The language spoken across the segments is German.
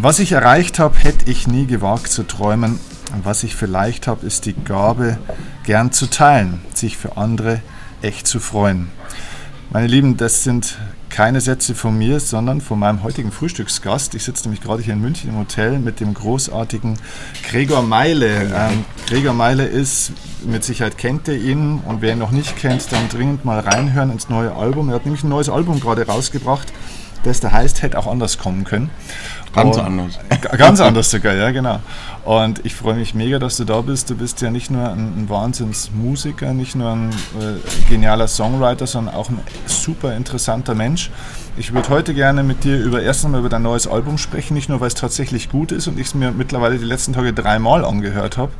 Was ich erreicht habe, hätte ich nie gewagt zu träumen. Was ich vielleicht habe, ist die Gabe, gern zu teilen, sich für andere echt zu freuen. Meine Lieben, das sind keine Sätze von mir, sondern von meinem heutigen Frühstücksgast. Ich sitze nämlich gerade hier in München im Hotel mit dem großartigen Gregor Meile. Ähm, Gregor Meile ist, mit Sicherheit kennt ihr ihn und wer ihn noch nicht kennt, dann dringend mal reinhören ins neue Album. Er hat nämlich ein neues Album gerade rausgebracht, das da heißt, hätte auch anders kommen können. Ganz und, anders. Ganz anders sogar, ja, genau. Und ich freue mich mega, dass du da bist. Du bist ja nicht nur ein, ein Wahnsinnsmusiker, nicht nur ein äh, genialer Songwriter, sondern auch ein super interessanter Mensch. Ich würde heute gerne mit dir über erst einmal über dein neues Album sprechen, nicht nur weil es tatsächlich gut ist und ich es mir mittlerweile die letzten Tage dreimal angehört habe,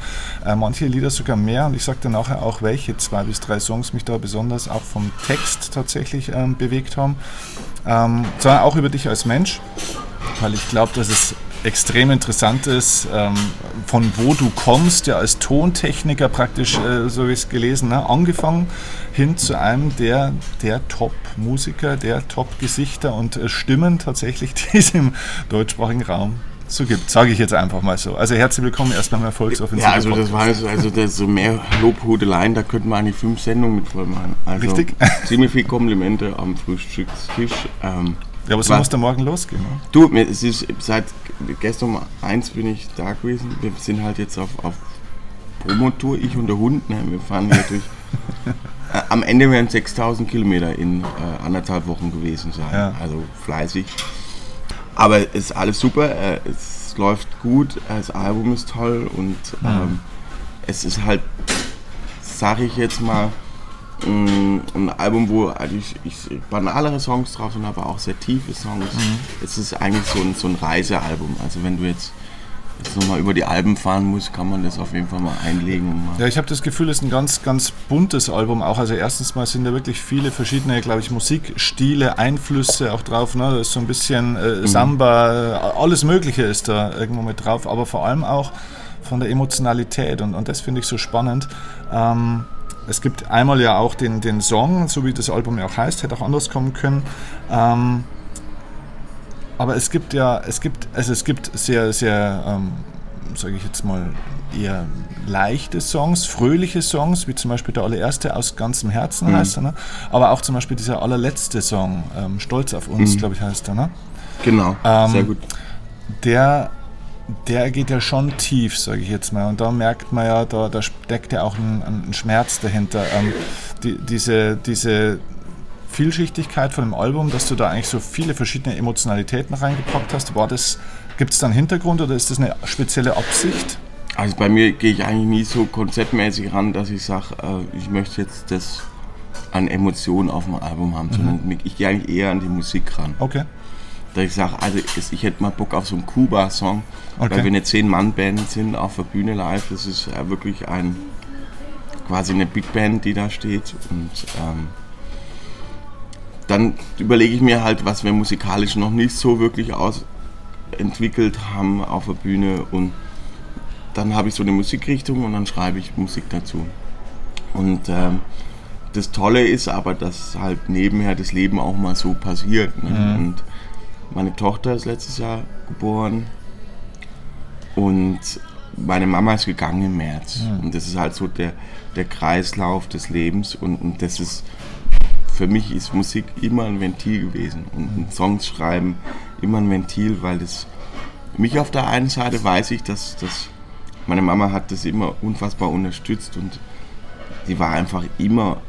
äh, manche Lieder sogar mehr und ich sage dir nachher auch, welche zwei bis drei Songs mich da besonders auch vom Text tatsächlich ähm, bewegt haben, ähm, sondern auch über dich als Mensch weil ich glaube, dass es extrem interessant ist, ähm, von wo du kommst, ja als Tontechniker praktisch, äh, so wie ich es gelesen habe, angefangen hin zu einem der, der Top-Musiker, der Top-Gesichter und äh, Stimmen tatsächlich, die es im deutschsprachigen Raum so gibt, sage ich jetzt einfach mal so. Also herzlich willkommen erstmal im Erfolgsoffensiv. Ja, also das war also, also das so mehr Lobhudeleien, da könnten wir eigentlich fünf Sendungen mit voll machen. Also Richtig. Ziemlich viele Komplimente am Frühstückstisch. Ähm, ja, aber so muss der morgen losgehen. Ne? Du, es ist seit gestern um eins bin ich da gewesen. Wir sind halt jetzt auf, auf Promotour, ich und der Hund. Ne? Wir fahren durch. äh, am Ende werden 6000 Kilometer in äh, anderthalb Wochen gewesen sein. Ja. Also fleißig. Aber es ist alles super. Äh, es läuft gut. Das Album ist toll und ähm, es ist halt, sag ich jetzt mal, Mm, ein Album, wo eigentlich ich, banalere Songs drauf sind, aber auch sehr tiefe Songs. Mhm. Es ist eigentlich so ein, so ein Reisealbum. Also wenn du jetzt jetzt nochmal über die Alben fahren musst, kann man das auf jeden Fall mal einlegen. Mal ja, ich habe das Gefühl, es ist ein ganz, ganz buntes Album auch. Also erstens mal sind da wirklich viele verschiedene, glaube ich, Musikstile, Einflüsse auch drauf. Ne? Da ist so ein bisschen äh, mhm. Samba, mhm. alles Mögliche ist da irgendwo mit drauf, aber vor allem auch von der Emotionalität und, und das finde ich so spannend. Ähm, es gibt einmal ja auch den, den Song, so wie das Album ja auch heißt, hätte auch anders kommen können. Ähm, aber es gibt ja, es gibt, also es gibt sehr, sehr, ähm, sage ich jetzt mal, eher leichte Songs, fröhliche Songs, wie zum Beispiel der allererste aus ganzem Herzen mhm. heißt er, ne? aber auch zum Beispiel dieser allerletzte Song, ähm, Stolz auf uns, mhm. glaube ich, heißt er. Ne? Genau, ähm, sehr gut. Der der geht ja schon tief, sage ich jetzt mal. Und da merkt man ja, da, da steckt ja auch ein, ein Schmerz dahinter. Ähm, die, diese, diese Vielschichtigkeit von dem Album, dass du da eigentlich so viele verschiedene Emotionalitäten reingepackt hast, war das, gibt es da einen Hintergrund oder ist das eine spezielle Absicht? Also bei mir gehe ich eigentlich nie so konzeptmäßig ran, dass ich sage, äh, ich möchte jetzt das an Emotionen auf dem Album haben, mhm. sondern ich gehe eigentlich eher an die Musik ran. Okay dass ich sage, also ich hätte mal Bock auf so einen Kuba-Song, okay. weil wir eine Zehn-Mann-Band sind auf der Bühne live. Das ist ja wirklich ein quasi eine Big Band, die da steht. Und ähm, dann überlege ich mir halt, was wir musikalisch noch nicht so wirklich ausentwickelt haben auf der Bühne. Und dann habe ich so eine Musikrichtung und dann schreibe ich Musik dazu. Und ähm, das Tolle ist aber, dass halt nebenher das Leben auch mal so passiert. Ne? Mhm. Und meine Tochter ist letztes Jahr geboren und meine Mama ist gegangen im März. Mhm. Und das ist halt so der, der Kreislauf des Lebens und, und das ist für mich ist Musik immer ein Ventil gewesen und ein Songs schreiben immer ein Ventil, weil das mich auf der einen Seite weiß ich, dass, dass meine Mama hat das immer unfassbar unterstützt und die war einfach immer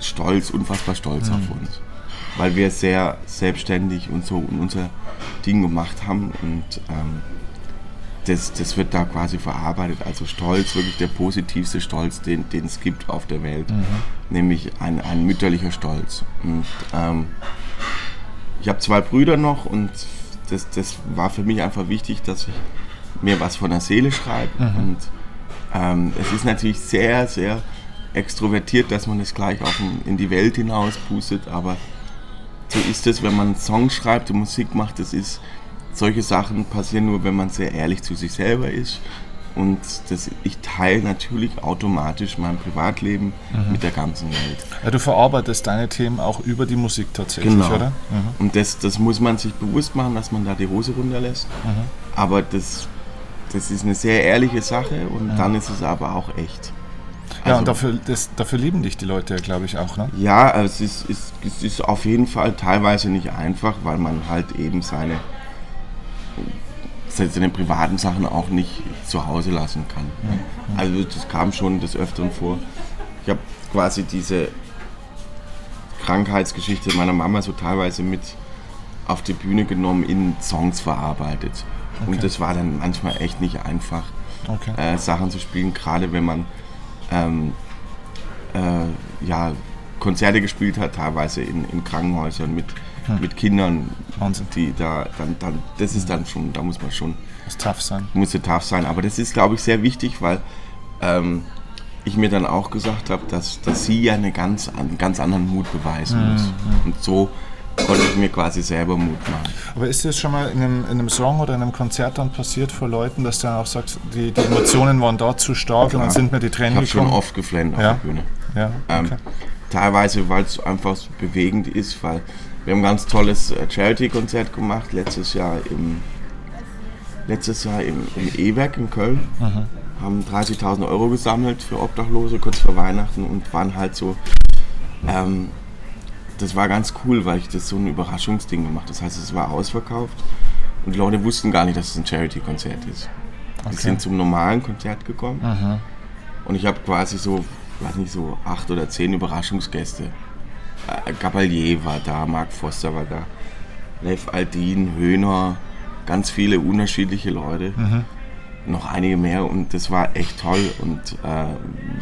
stolz, unfassbar stolz mhm. auf uns weil wir sehr selbstständig und so unser Ding gemacht haben und ähm, das, das wird da quasi verarbeitet. Also Stolz, wirklich der positivste Stolz, den, den es gibt auf der Welt, mhm. nämlich ein, ein mütterlicher Stolz. Und ähm, ich habe zwei Brüder noch und das, das war für mich einfach wichtig, dass ich mir was von der Seele schreibe. Mhm. Und ähm, es ist natürlich sehr, sehr extrovertiert, dass man es gleich auch in, in die Welt hinaus pustet, aber so ist es, wenn man Songs schreibt und Musik macht. Das ist, solche Sachen passieren nur, wenn man sehr ehrlich zu sich selber ist und das, ich teile natürlich automatisch mein Privatleben mhm. mit der ganzen Welt. Ja, du verarbeitest deine Themen auch über die Musik tatsächlich, genau. oder? Mhm. Und das, das muss man sich bewusst machen, dass man da die Hose runterlässt. Mhm. Aber das, das ist eine sehr ehrliche Sache und mhm. dann ist es aber auch echt. Ja, also, und dafür, das, dafür lieben dich die Leute, glaube ich, auch, ne? Ja, es ist, ist, es ist auf jeden Fall teilweise nicht einfach, weil man halt eben seine seine privaten Sachen auch nicht zu Hause lassen kann. Also das kam schon des Öfteren vor. Ich habe quasi diese Krankheitsgeschichte meiner Mama so teilweise mit auf die Bühne genommen, in Songs verarbeitet. Okay. Und das war dann manchmal echt nicht einfach, okay. äh, Sachen zu spielen, gerade wenn man ähm, äh, ja, Konzerte gespielt hat, teilweise in, in Krankenhäusern mit hm. mit Kindern, Wahnsinn. die da dann, dann, das ist dann schon, da muss man schon. Muss tough sein. Muss tough sein. Aber das ist, glaube ich, sehr wichtig, weil ähm, ich mir dann auch gesagt habe, dass, dass sie ja eine ganz, einen ganz anderen Mut beweisen hm, muss. Hm. Und so konnte ich mir quasi selber Mut machen. Aber ist das schon mal in einem, in einem Song oder in einem Konzert dann passiert vor Leuten, dass du dann auch sagst, die, die Emotionen waren dort zu stark ja, und dann sind mir die Tränen ich gekommen? Ich habe schon oft geflennt auf ja. der Bühne. Ja, ähm, okay. ähm, teilweise, weil es einfach so bewegend ist, weil wir haben ein ganz tolles äh, Charity-Konzert gemacht letztes Jahr im letztes Jahr im, im E-Werk in Köln. Mhm. Haben 30.000 Euro gesammelt für Obdachlose kurz vor Weihnachten und waren halt so. Ähm, das war ganz cool, weil ich das so ein Überraschungsding gemacht. Das heißt, es war ausverkauft und die Leute wussten gar nicht, dass es ein Charity-Konzert ist. Okay. Die sind zum normalen Konzert gekommen mhm. und ich habe quasi so, weiß nicht, so acht oder zehn Überraschungsgäste Gabalier war da, Mark Foster war da, Lev Aldin, Höhner, ganz viele unterschiedliche Leute. Mhm. Noch einige mehr und das war echt toll und äh,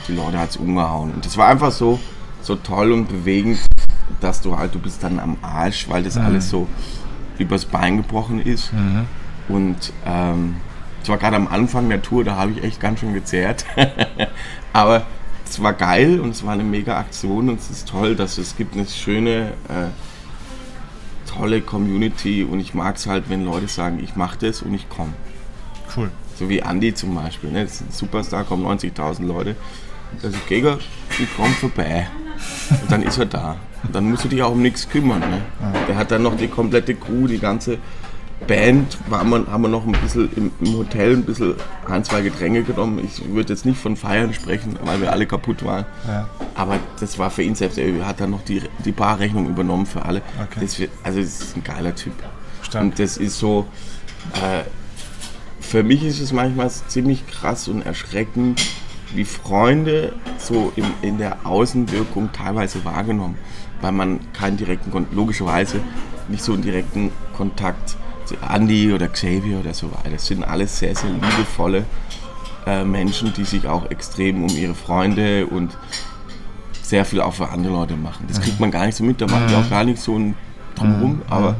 die Leute hat es umgehauen. Und das war einfach so, so toll und bewegend, dass du halt, du bist dann am Arsch, weil das mhm. alles so übers Bein gebrochen ist. Mhm. Und ähm, es war gerade am Anfang der Tour, da habe ich echt ganz schön gezehrt. Aber es war geil und es war eine mega Aktion und es ist toll, dass es gibt eine schöne, äh, tolle Community und ich mag es halt, wenn Leute sagen, ich mache das und ich komme. Cool. So wie Andy zum Beispiel, ne? das ist ein Superstar, kommen 90.000 Leute. Sagt Gregor, ich komme vorbei. Und dann ist er da. Und dann musst du dich auch um nichts kümmern. Ne? Der hat dann noch die komplette Crew, die ganze Band war man, haben wir noch ein bisschen im, im, Hotel ein bisschen ein, zwei Getränke genommen. Ich würde jetzt nicht von Feiern sprechen, weil wir alle kaputt waren. Ja. Aber das war für ihn selbst. Er hat dann noch die, die Barrechnung übernommen für alle. Okay. Das also das ist ein geiler Typ. Stand. Und das ist so, äh, für mich ist es manchmal ziemlich krass und erschreckend, wie Freunde so in, in der Außenwirkung teilweise wahrgenommen. Weil man keinen direkten, logischerweise nicht so einen direkten Kontakt Andy oder Xavier oder so weiter. Das sind alles sehr, sehr liebevolle äh, Menschen, die sich auch extrem um ihre Freunde und sehr viel auch für andere Leute machen. Das kriegt man gar nicht so mit, da macht ja auch gar nicht so ein Drumherum, aber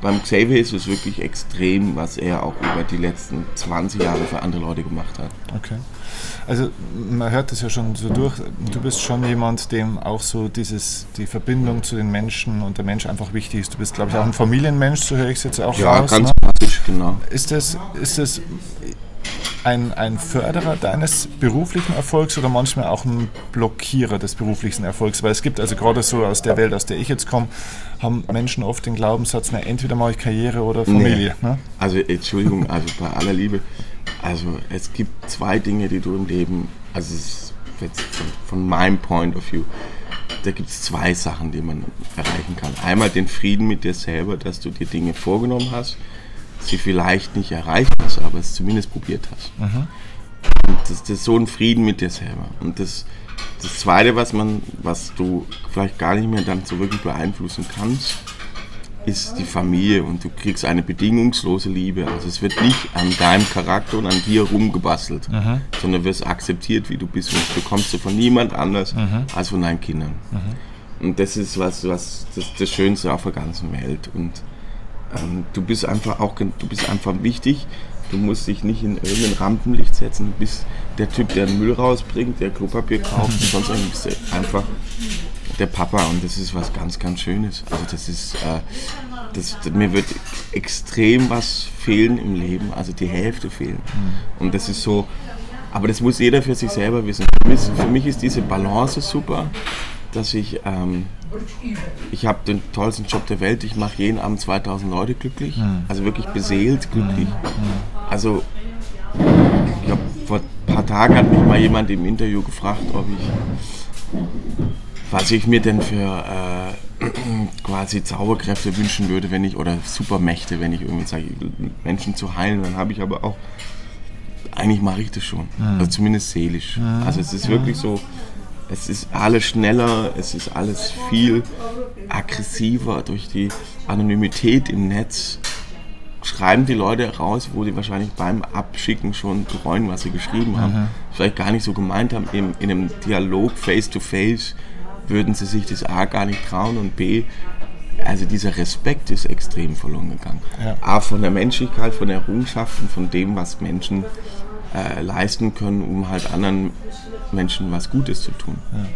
beim Xavier ist es wirklich extrem, was er auch über die letzten 20 Jahre für andere Leute gemacht hat. Okay. Also man hört das ja schon so durch. Du bist schon jemand, dem auch so dieses, die Verbindung zu den Menschen und der Mensch einfach wichtig ist. Du bist, glaube ich, auch ein Familienmensch, so höre ich es jetzt auch ja, raus. Ja, ganz ne? klassisch, genau. Ist das, ist das ein, ein Förderer deines beruflichen Erfolgs oder manchmal auch ein Blockierer des beruflichen Erfolgs? Weil es gibt also gerade so aus der Welt, aus der ich jetzt komme, haben Menschen oft den Glaubenssatz, na, entweder mache ich Karriere oder Familie. Nee. Ne? Also Entschuldigung, also bei aller Liebe, also es gibt zwei Dinge, die du im Leben, also von, von meinem Point of View, da gibt es zwei Sachen, die man erreichen kann. Einmal den Frieden mit dir selber, dass du dir Dinge vorgenommen hast, sie vielleicht nicht erreicht hast, aber es zumindest probiert hast. Mhm. Und das, das, ist so ein Frieden mit dir selber. Und das, das Zweite, was man, was du vielleicht gar nicht mehr dann so wirklich beeinflussen kannst, ist die Familie und du kriegst eine bedingungslose Liebe. Also es wird nicht an deinem Charakter und an dir rumgebastelt, mhm. sondern wirst akzeptiert, wie du bist und das bekommst du von niemand anders mhm. als von deinen Kindern. Mhm. Und das ist was, was das, das Schönste auf der ganzen Welt. Und ähm, du bist einfach auch, du bist einfach wichtig. Du musst dich nicht in irgendein Rampenlicht setzen. Du bist der Typ, der den Müll rausbringt, der Klopapier kauft und sonst irgendwas. Einfach der Papa und das ist was ganz, ganz Schönes. Also das ist, äh, das, mir wird extrem was fehlen im Leben, also die Hälfte fehlen. Mhm. Und das ist so, aber das muss jeder für sich selber wissen. Für mich, für mich ist diese Balance super, dass ich, ähm, ich habe den tollsten Job der Welt, ich mache jeden Abend 2000 Leute glücklich, mhm. also wirklich beseelt glücklich. Mhm. Also ich glaube, vor ein paar Tagen hat mich mal jemand im Interview gefragt, ob ich, was ich mir denn für äh, quasi Zauberkräfte wünschen würde, wenn ich, oder Supermächte, wenn ich irgendwie sage, Menschen zu heilen, dann habe ich aber auch, eigentlich mache ich das schon, mhm. also zumindest seelisch. Mhm. Also es ist wirklich so, es ist alles schneller, es ist alles viel aggressiver durch die Anonymität im Netz schreiben die Leute raus, wo sie wahrscheinlich beim Abschicken schon bereuen, was sie geschrieben haben. Mhm. Vielleicht gar nicht so gemeint haben. In, in einem Dialog face-to-face würden sie sich das A gar nicht trauen und B, also dieser Respekt ist extrem verloren gegangen. Ja. A von der Menschlichkeit, von der Errungenschaften, von dem, was Menschen äh, leisten können, um halt anderen Menschen was Gutes zu tun. Ja.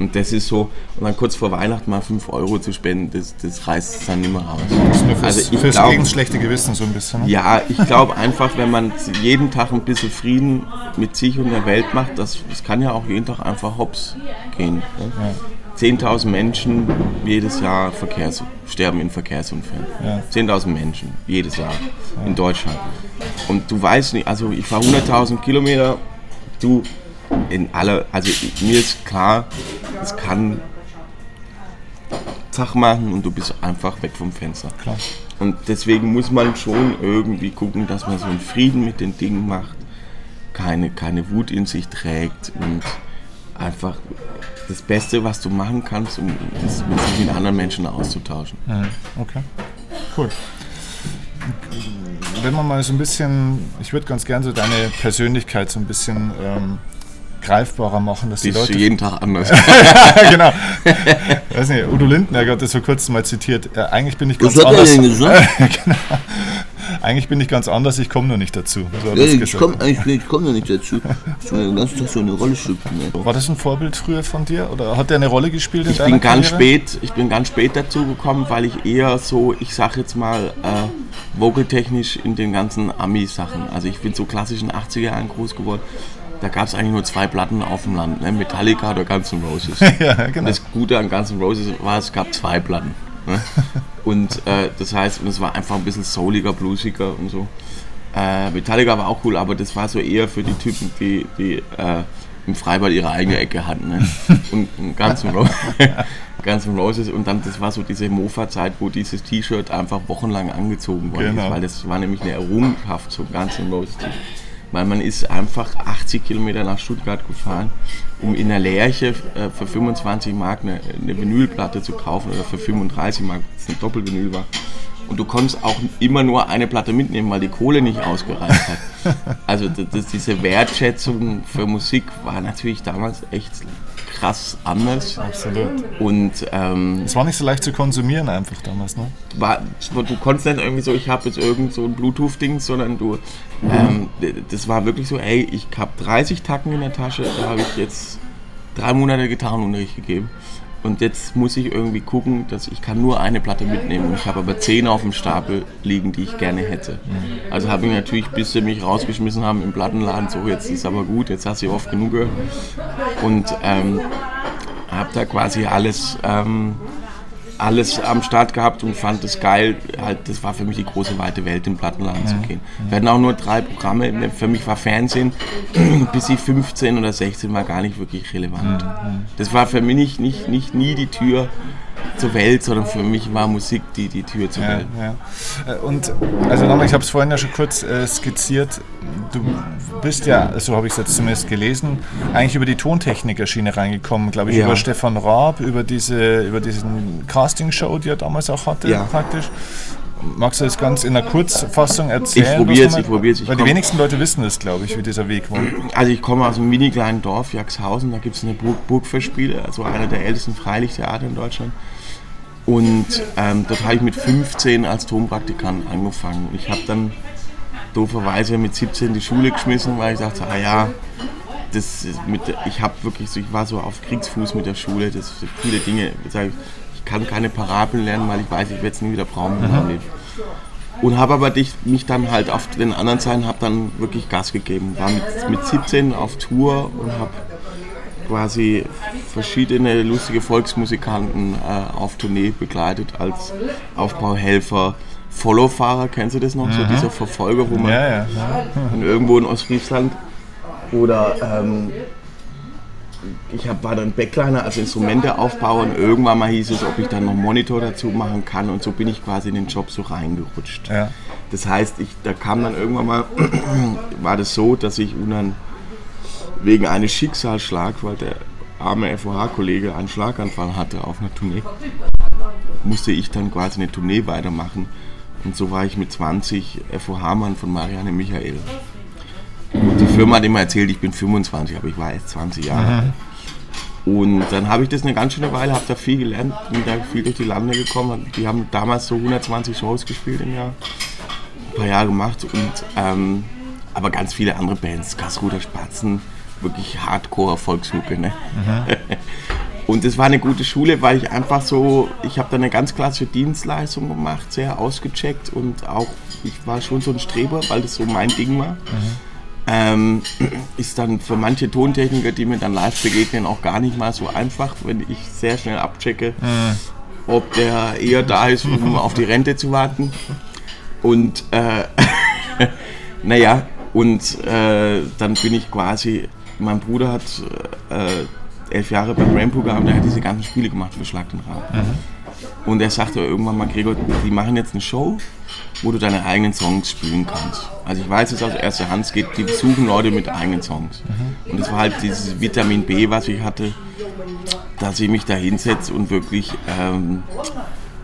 Und das ist so, und dann kurz vor Weihnachten mal 5 Euro zu spenden, das, das reißt es dann nicht mehr raus. Das ist nur fürs, also ich fürs glaub, schlechte Gewissen so ein bisschen. Ne? Ja, ich glaube einfach, wenn man jeden Tag ein bisschen Frieden mit sich und der Welt macht, das, das kann ja auch jeden Tag einfach hops gehen. Ne? Ja. 10.000 Menschen jedes Jahr Verkehrs, sterben in Verkehrsunfällen. Ja. 10.000 Menschen jedes Jahr ja. in Deutschland. Und du weißt nicht, also ich fahre 100.000 Kilometer, du in aller, also mir ist klar, es kann Zach machen und du bist einfach weg vom Fenster. Klar. Und deswegen muss man schon irgendwie gucken, dass man so einen Frieden mit den Dingen macht, keine, keine Wut in sich trägt und einfach das Beste, was du machen kannst, um das mit sich mit anderen Menschen auszutauschen. Okay, cool. Wenn man mal so ein bisschen, ich würde ganz gerne so deine Persönlichkeit so ein bisschen ähm, greifbarer machen, dass die, die Leute. jeden Tag anders. genau. Weiß nicht, Udo Lindenberger hat das vor kurzem mal zitiert. Äh, eigentlich bin ich ganz Was anders. Hat er denn gesagt? genau. Eigentlich bin ich ganz anders, ich komme nur nicht dazu. So ja, ich komme komm nur nicht dazu. Ich den ganzen Tag so eine Rolle schüpfen. Ne? War das ein Vorbild früher von dir? Oder hat der eine Rolle gespielt in ich bin ganz spät Ich bin ganz spät dazu gekommen, weil ich eher so, ich sag jetzt mal, äh, vogeltechnisch in den ganzen Ami-Sachen. Also ich bin so klassischen 80er Jahren groß geworden da gab es eigentlich nur zwei Platten auf dem Land, ne? Metallica oder Guns N' Roses. ja, genau. Das Gute an Guns N' Roses war, es gab zwei Platten. Ne? Und äh, das heißt, es war einfach ein bisschen souliger, bluesiger und so. Äh, Metallica war auch cool, aber das war so eher für die Typen, die, die äh, im Freibad ihre eigene Ecke hatten. Ne? Und, und Guns N' Roses. Guns N' Roses und dann, das war so diese Mofa-Zeit, wo dieses T-Shirt einfach wochenlang angezogen wurde, genau. weil das war nämlich eine Errungenschaft, so Guns N' Roses weil man ist einfach 80 Kilometer nach Stuttgart gefahren, um in der Lerche äh, für 25 Mark eine, eine Vinylplatte zu kaufen oder für 35 Mark, das ein Doppelvinyl war. Und du konntest auch immer nur eine Platte mitnehmen, weil die Kohle nicht ausgereicht hat. Also das, diese Wertschätzung für Musik war natürlich damals echt krass anders. Absolut. Und ähm, es war nicht so leicht zu konsumieren einfach damals, ne? War, du konntest nicht irgendwie so, ich habe jetzt irgend so ein Bluetooth-Ding, sondern du, ähm, das war wirklich so, ey, ich habe 30 Tacken in der Tasche, da habe ich jetzt drei Monate Gitarrenunterricht gegeben. Und jetzt muss ich irgendwie gucken, dass ich kann nur eine Platte mitnehmen. Ich habe aber zehn auf dem Stapel liegen, die ich gerne hätte. Also habe ich natürlich, bis sie mich rausgeschmissen haben im Plattenladen, so jetzt ist aber gut, jetzt hast du oft genug gehört. Und ähm, habe da quasi alles ähm, alles am Start gehabt und fand es geil. Halt, das war für mich die große weite Welt, im Plattenladen zu gehen. Wir hatten auch nur drei Programme. Für mich war Fernsehen bis ich 15 oder 16 war gar nicht wirklich relevant. Das war für mich nicht, nicht, nicht nie die Tür zur Welt, sondern für mich war Musik die, die Tür zur ja, Welt. Ja. Äh, und also nochmal, ich habe es vorhin ja schon kurz äh, skizziert. Du bist ja, so habe ich es jetzt zumindest gelesen, eigentlich über die Tontechniker-Schiene reingekommen, glaube ich, ja. über Stefan Raab, über diese, über diesen Castingshow, die er damals auch hatte, praktisch. Magst du das ganz in einer Kurzfassung erzählen? Ich probiere es, ich probiere es. Weil die wenigsten Leute wissen das, glaube ich, wie dieser Weg war. Also ich komme aus einem mini kleinen Dorf, Jaxhausen, da gibt es eine Burg, Burgfestspiele, also einer der ältesten Freilichttheater in Deutschland. Und ähm, dort habe ich mit 15 als Tonpraktikant angefangen. Ich habe dann dooferweise mit 17 die Schule geschmissen, weil ich dachte, ah ja, das mit, ich habe wirklich, ich war so auf Kriegsfuß mit der Schule, das viele Dinge, ich kann keine Parabeln lernen, weil ich weiß, ich werde es nie wieder brauchen in meinem Leben. Und habe aber dich, mich dann halt auf den anderen Seiten, habe dann wirklich Gas gegeben. War mit, mit 17 auf Tour und habe quasi verschiedene lustige Volksmusikanten äh, auf Tournee begleitet als Aufbauhelfer. Followfahrer, kennst du das noch? Mhm. So dieser Verfolger, wo man ja, ja, ja. irgendwo in Ostfriesland oder ähm, ich hab, war dann Backliner als Instrumenteaufbauer und irgendwann mal hieß es, ob ich dann noch Monitor dazu machen kann und so bin ich quasi in den Job so reingerutscht. Ja. Das heißt, ich, da kam dann irgendwann mal, war das so, dass ich dann wegen eines Schicksalsschlags, weil der arme FOH-Kollege einen Schlaganfall hatte auf einer Tournee, musste ich dann quasi eine Tournee weitermachen. Und so war ich mit 20 FOH-Mann von Marianne Michael. Und die Firma hat immer erzählt, ich bin 25, aber ich war erst 20 Jahre alt. Und dann habe ich das eine ganz schöne Weile, habe da viel gelernt, bin da viel durch die Lande gekommen. Die haben damals so 120 Shows gespielt im Jahr, ein paar Jahre gemacht. Und, ähm, aber ganz viele andere Bands, Kasruder Spatzen, wirklich Hardcore-Volksmucke. Ne? Und es war eine gute Schule, weil ich einfach so, ich habe da eine ganz klassische Dienstleistung gemacht, sehr ausgecheckt und auch, ich war schon so ein Streber, weil das so mein Ding war. Mhm ähm, ist dann für manche Tontechniker, die mir dann live begegnen, auch gar nicht mal so einfach, wenn ich sehr schnell abchecke, mhm. ob der eher da ist, um auf die Rente zu warten. Und äh, naja, und äh, dann bin ich quasi, mein Bruder hat äh, elf Jahre beim Rainbow gehabt, der hat diese ganzen Spiele gemacht für Schlag den Rab. Mhm. Und er sagte irgendwann mal, Gregor, die machen jetzt eine Show wo du deine eigenen Songs spielen kannst. Also ich weiß es aus erster Hand, es geht, die suchen Leute mit eigenen Songs. Mhm. Und es war halt dieses Vitamin B, was ich hatte, dass ich mich da hinsetze und wirklich ähm,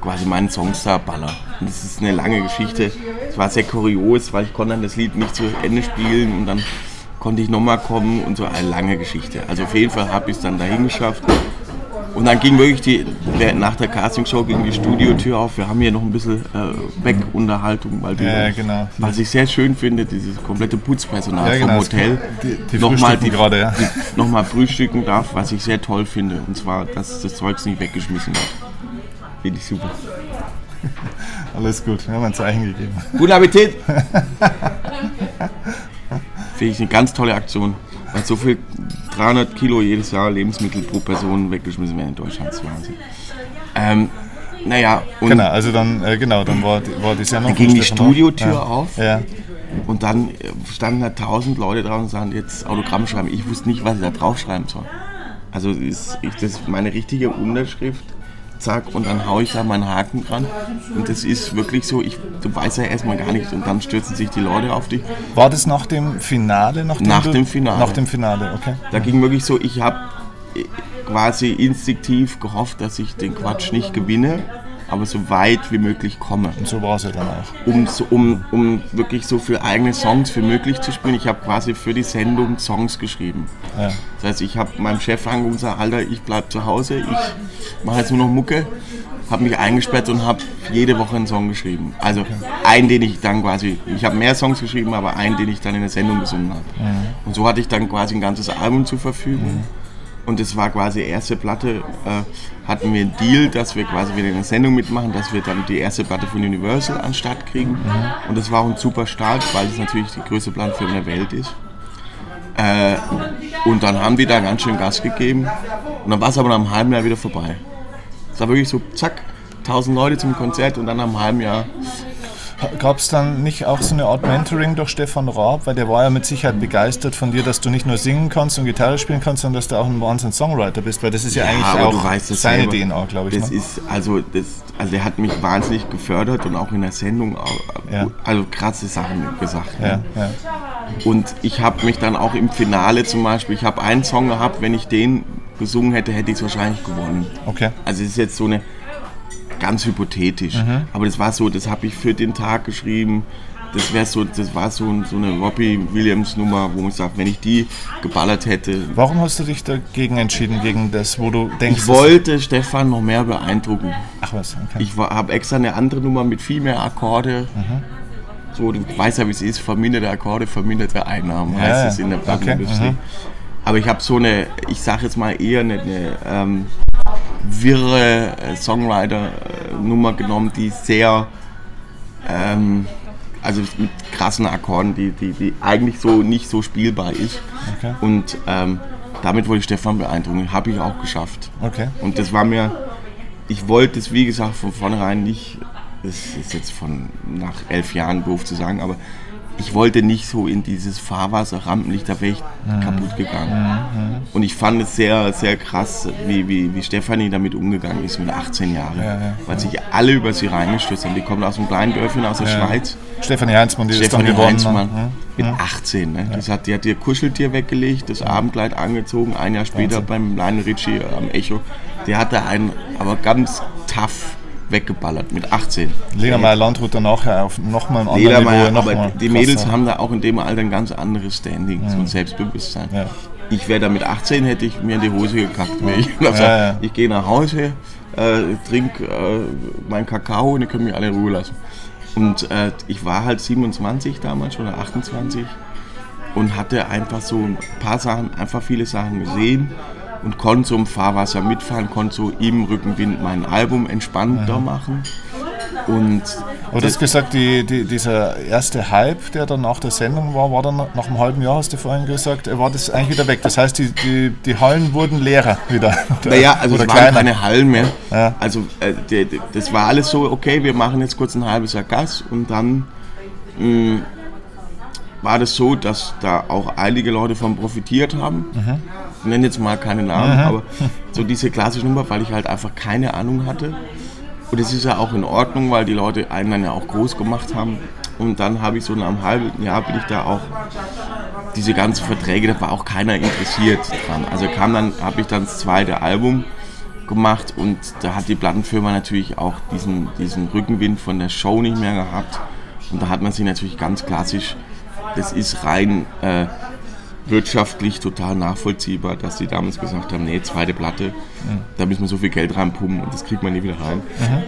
quasi meinen Songs da baller. Und das ist eine lange Geschichte. Es war sehr kurios, weil ich konnte dann das Lied nicht zu Ende spielen und dann konnte ich nochmal kommen und so eine lange Geschichte. Also auf jeden Fall habe ich es dann dahin geschafft und dann ging wirklich die, nach der Castingshow ging die Studiotür auf. Wir haben hier noch ein bisschen äh, Backunterhaltung, weil die, ja, genau. was ich sehr schön finde, dieses komplette Putzpersonal ja, genau, vom Hotel die, die nochmal gerade, ja. noch mal frühstücken darf, was ich sehr toll finde. Und zwar, dass das Zeugs nicht weggeschmissen wird. Finde ich super. Alles gut, wir haben ein Zeichen gegeben. Guten Appetit! finde ich eine ganz tolle Aktion. Weil so viel 300 Kilo jedes Jahr Lebensmittel pro Person weggeschmissen werden in Deutschland. Das ist Wahnsinn. Ähm, naja, und genau, also dann, äh, genau, dann war, war die Sendung. Dann ging die Studiotür ja. auf ja. und dann äh, standen da tausend Leute drauf und sagten, jetzt Autogramm schreiben. Ich wusste nicht, was ich da draufschreiben soll. Also ist, ist das meine richtige Unterschrift zack, und dann haue ich da meinen Haken dran. Und das ist wirklich so, ich, du weißt ja erstmal gar nicht und dann stürzen sich die Leute auf dich. War das nach dem Finale? nach du, dem Finale. Nach dem Finale, okay. Da ging wirklich so, ich habe quasi instinktiv gehofft, dass ich den Quatsch nicht gewinne aber so weit wie möglich komme. Und so war es ja dann auch. Um, so, um, um wirklich so viele eigene Songs wie möglich zu spielen. Ich habe quasi für die Sendung Songs geschrieben. Ja. Das heißt, ich habe meinem Chef angerufen und gesagt, Alter, ich bleibe zu Hause, ich mache jetzt nur noch Mucke, habe mich eingesperrt und habe jede Woche einen Song geschrieben. Also okay. einen, den ich dann quasi, ich habe mehr Songs geschrieben, aber einen, den ich dann in der Sendung gesungen habe. Mhm. Und so hatte ich dann quasi ein ganzes Album zur Verfügung. Mhm. Und es war quasi erste Platte, äh, hatten wir einen Deal, dass wir quasi wieder eine Sendung mitmachen, dass wir dann die erste Platte von Universal an Start kriegen. Mhm. Und das war auch ein super Start, weil es natürlich die größte Plattenfirma der Welt ist. Äh, und dann haben die da ganz schön Gas gegeben. Und dann war es aber nach einem halben Jahr wieder vorbei. Es war wirklich so, zack, 1000 Leute zum Konzert und dann nach einem halben Jahr Gab es dann nicht auch so eine Art Mentoring durch Stefan Raab? Weil der war ja mit Sicherheit begeistert von dir, dass du nicht nur singen kannst und Gitarre spielen kannst, sondern dass du auch ein Wahnsinn-Songwriter bist. Weil das ist ja, ja eigentlich auch weißt, seine selber, DNA, glaube ich. Das ne? ist, also, das, also der hat mich wahnsinnig gefördert und auch in der Sendung ja. also krasse Sachen gesagt. Ne? Ja, und ich habe mich dann auch im Finale zum Beispiel, ich habe einen Song gehabt, wenn ich den gesungen hätte, hätte ich es wahrscheinlich gewonnen. Okay. Also es ist jetzt so eine ganz hypothetisch. Mhm. Aber das war so, das habe ich für den Tag geschrieben. Das wäre so, das war so, so eine Robbie Williams Nummer, wo man sagt, wenn ich die geballert hätte. Warum hast du dich dagegen entschieden, gegen das, wo du denkst? Ich wollte Stefan noch mehr beeindrucken. Ach was, okay. Ich habe extra eine andere Nummer mit viel mehr Akkorde. Mhm. So, du weißt ja, wie es ist, verminderte Akkorde, verminderte Einnahmen, ja, heißt es in der Plattenindustrie. Okay. Mhm Aber ich habe so eine, ich sage jetzt mal eher eine, eine ähm, wirre äh, Songwriter-Nummer genommen, die sehr, ähm, also mit krassen Akkorden, die, die, die eigentlich so nicht so spielbar ist. Okay. Und ähm, damit wollte ich Stefan beeindrucken. Habe ich auch geschafft. Okay. Und das war mir, ich wollte es wie gesagt von vornherein nicht, das ist jetzt von nach elf Jahren doof zu sagen, aber ich wollte nicht so in dieses Fahrwasser Rampenlicht, da wäre ich mhm. kaputt gegangen. Mhm. Und ich fand es sehr, sehr krass, wie, wie, wie Stefanie damit umgegangen ist mit 18 Jahren. Ja, ja, weil sich alle über sie reingestürzt haben. Die kommt aus einem kleinen Dörfchen aus der. Schweiz. Stefanie Heinzmann, die Stefanie ist dann Heinzmann ne? mit 18. Ne? Das hat, die hat ihr Kuscheltier weggelegt, das Abendkleid angezogen, ein Jahr später Wahnsinn. beim kleinen Richie am Echo. Der hatte einen, aber ganz tough weggeballert mit 18. Ledermeier Landrut dann nachher auf nochmal ein anderes Niveau. Noch aber die Mädels krasser. haben da auch in dem Alter ein ganz anderes Standing ja. und Selbstbewusstsein. Ja. Ich wäre da mit 18, hätte ich mir in die Hose gekackt. Ich, ja, ich gehe nach Hause, äh, trinke äh, meinen Kakao und ihr könnt mich alle in Ruhe lassen. Und äh, ich war halt 27 damals oder 28 und hatte einfach so ein paar Sachen, einfach viele Sachen gesehen und konnte so im Fahrwasser mitfahren, konnte so im Rückenwind mein Album entspannter mhm. machen. Und Aber du hast gesagt, die, die, dieser erste Hype, der dann nach der Sendung war, war dann nach einem halben Jahr, hast du vorhin gesagt, war das eigentlich wieder weg. Das heißt, die, die, die Hallen wurden leerer wieder. Naja, also es waren keine Hallen mehr. Ja. Also äh, die, das war alles so, okay, wir machen jetzt kurz ein halbes Jahr Gas und dann mh, mm, war das so, dass da auch einige Leute von profitiert haben. Mhm. Ich nenne jetzt mal keine Namen, mhm. aber so diese klassische Nummer, weil ich halt einfach keine Ahnung hatte. Und es ist ja auch in Ordnung, weil die Leute einen dann ja auch groß gemacht haben. Und dann habe ich so nach einem halben Jahr bin ich da auch diese ganzen Verträge, da war auch keiner interessiert dran. Also kam dann, habe ich dann das zweite Album gemacht und da hat die Plattenfirma natürlich auch diesen, diesen Rückenwind von der Show nicht mehr gehabt. Und da hat man sich natürlich ganz klassisch das ist rein äh, wirtschaftlich total nachvollziehbar, dass sie damals gesagt haben, nee, zweite Platte, mhm. da müssen wir so viel Geld reinpumpen und das kriegt man nie wieder rein. Mhm.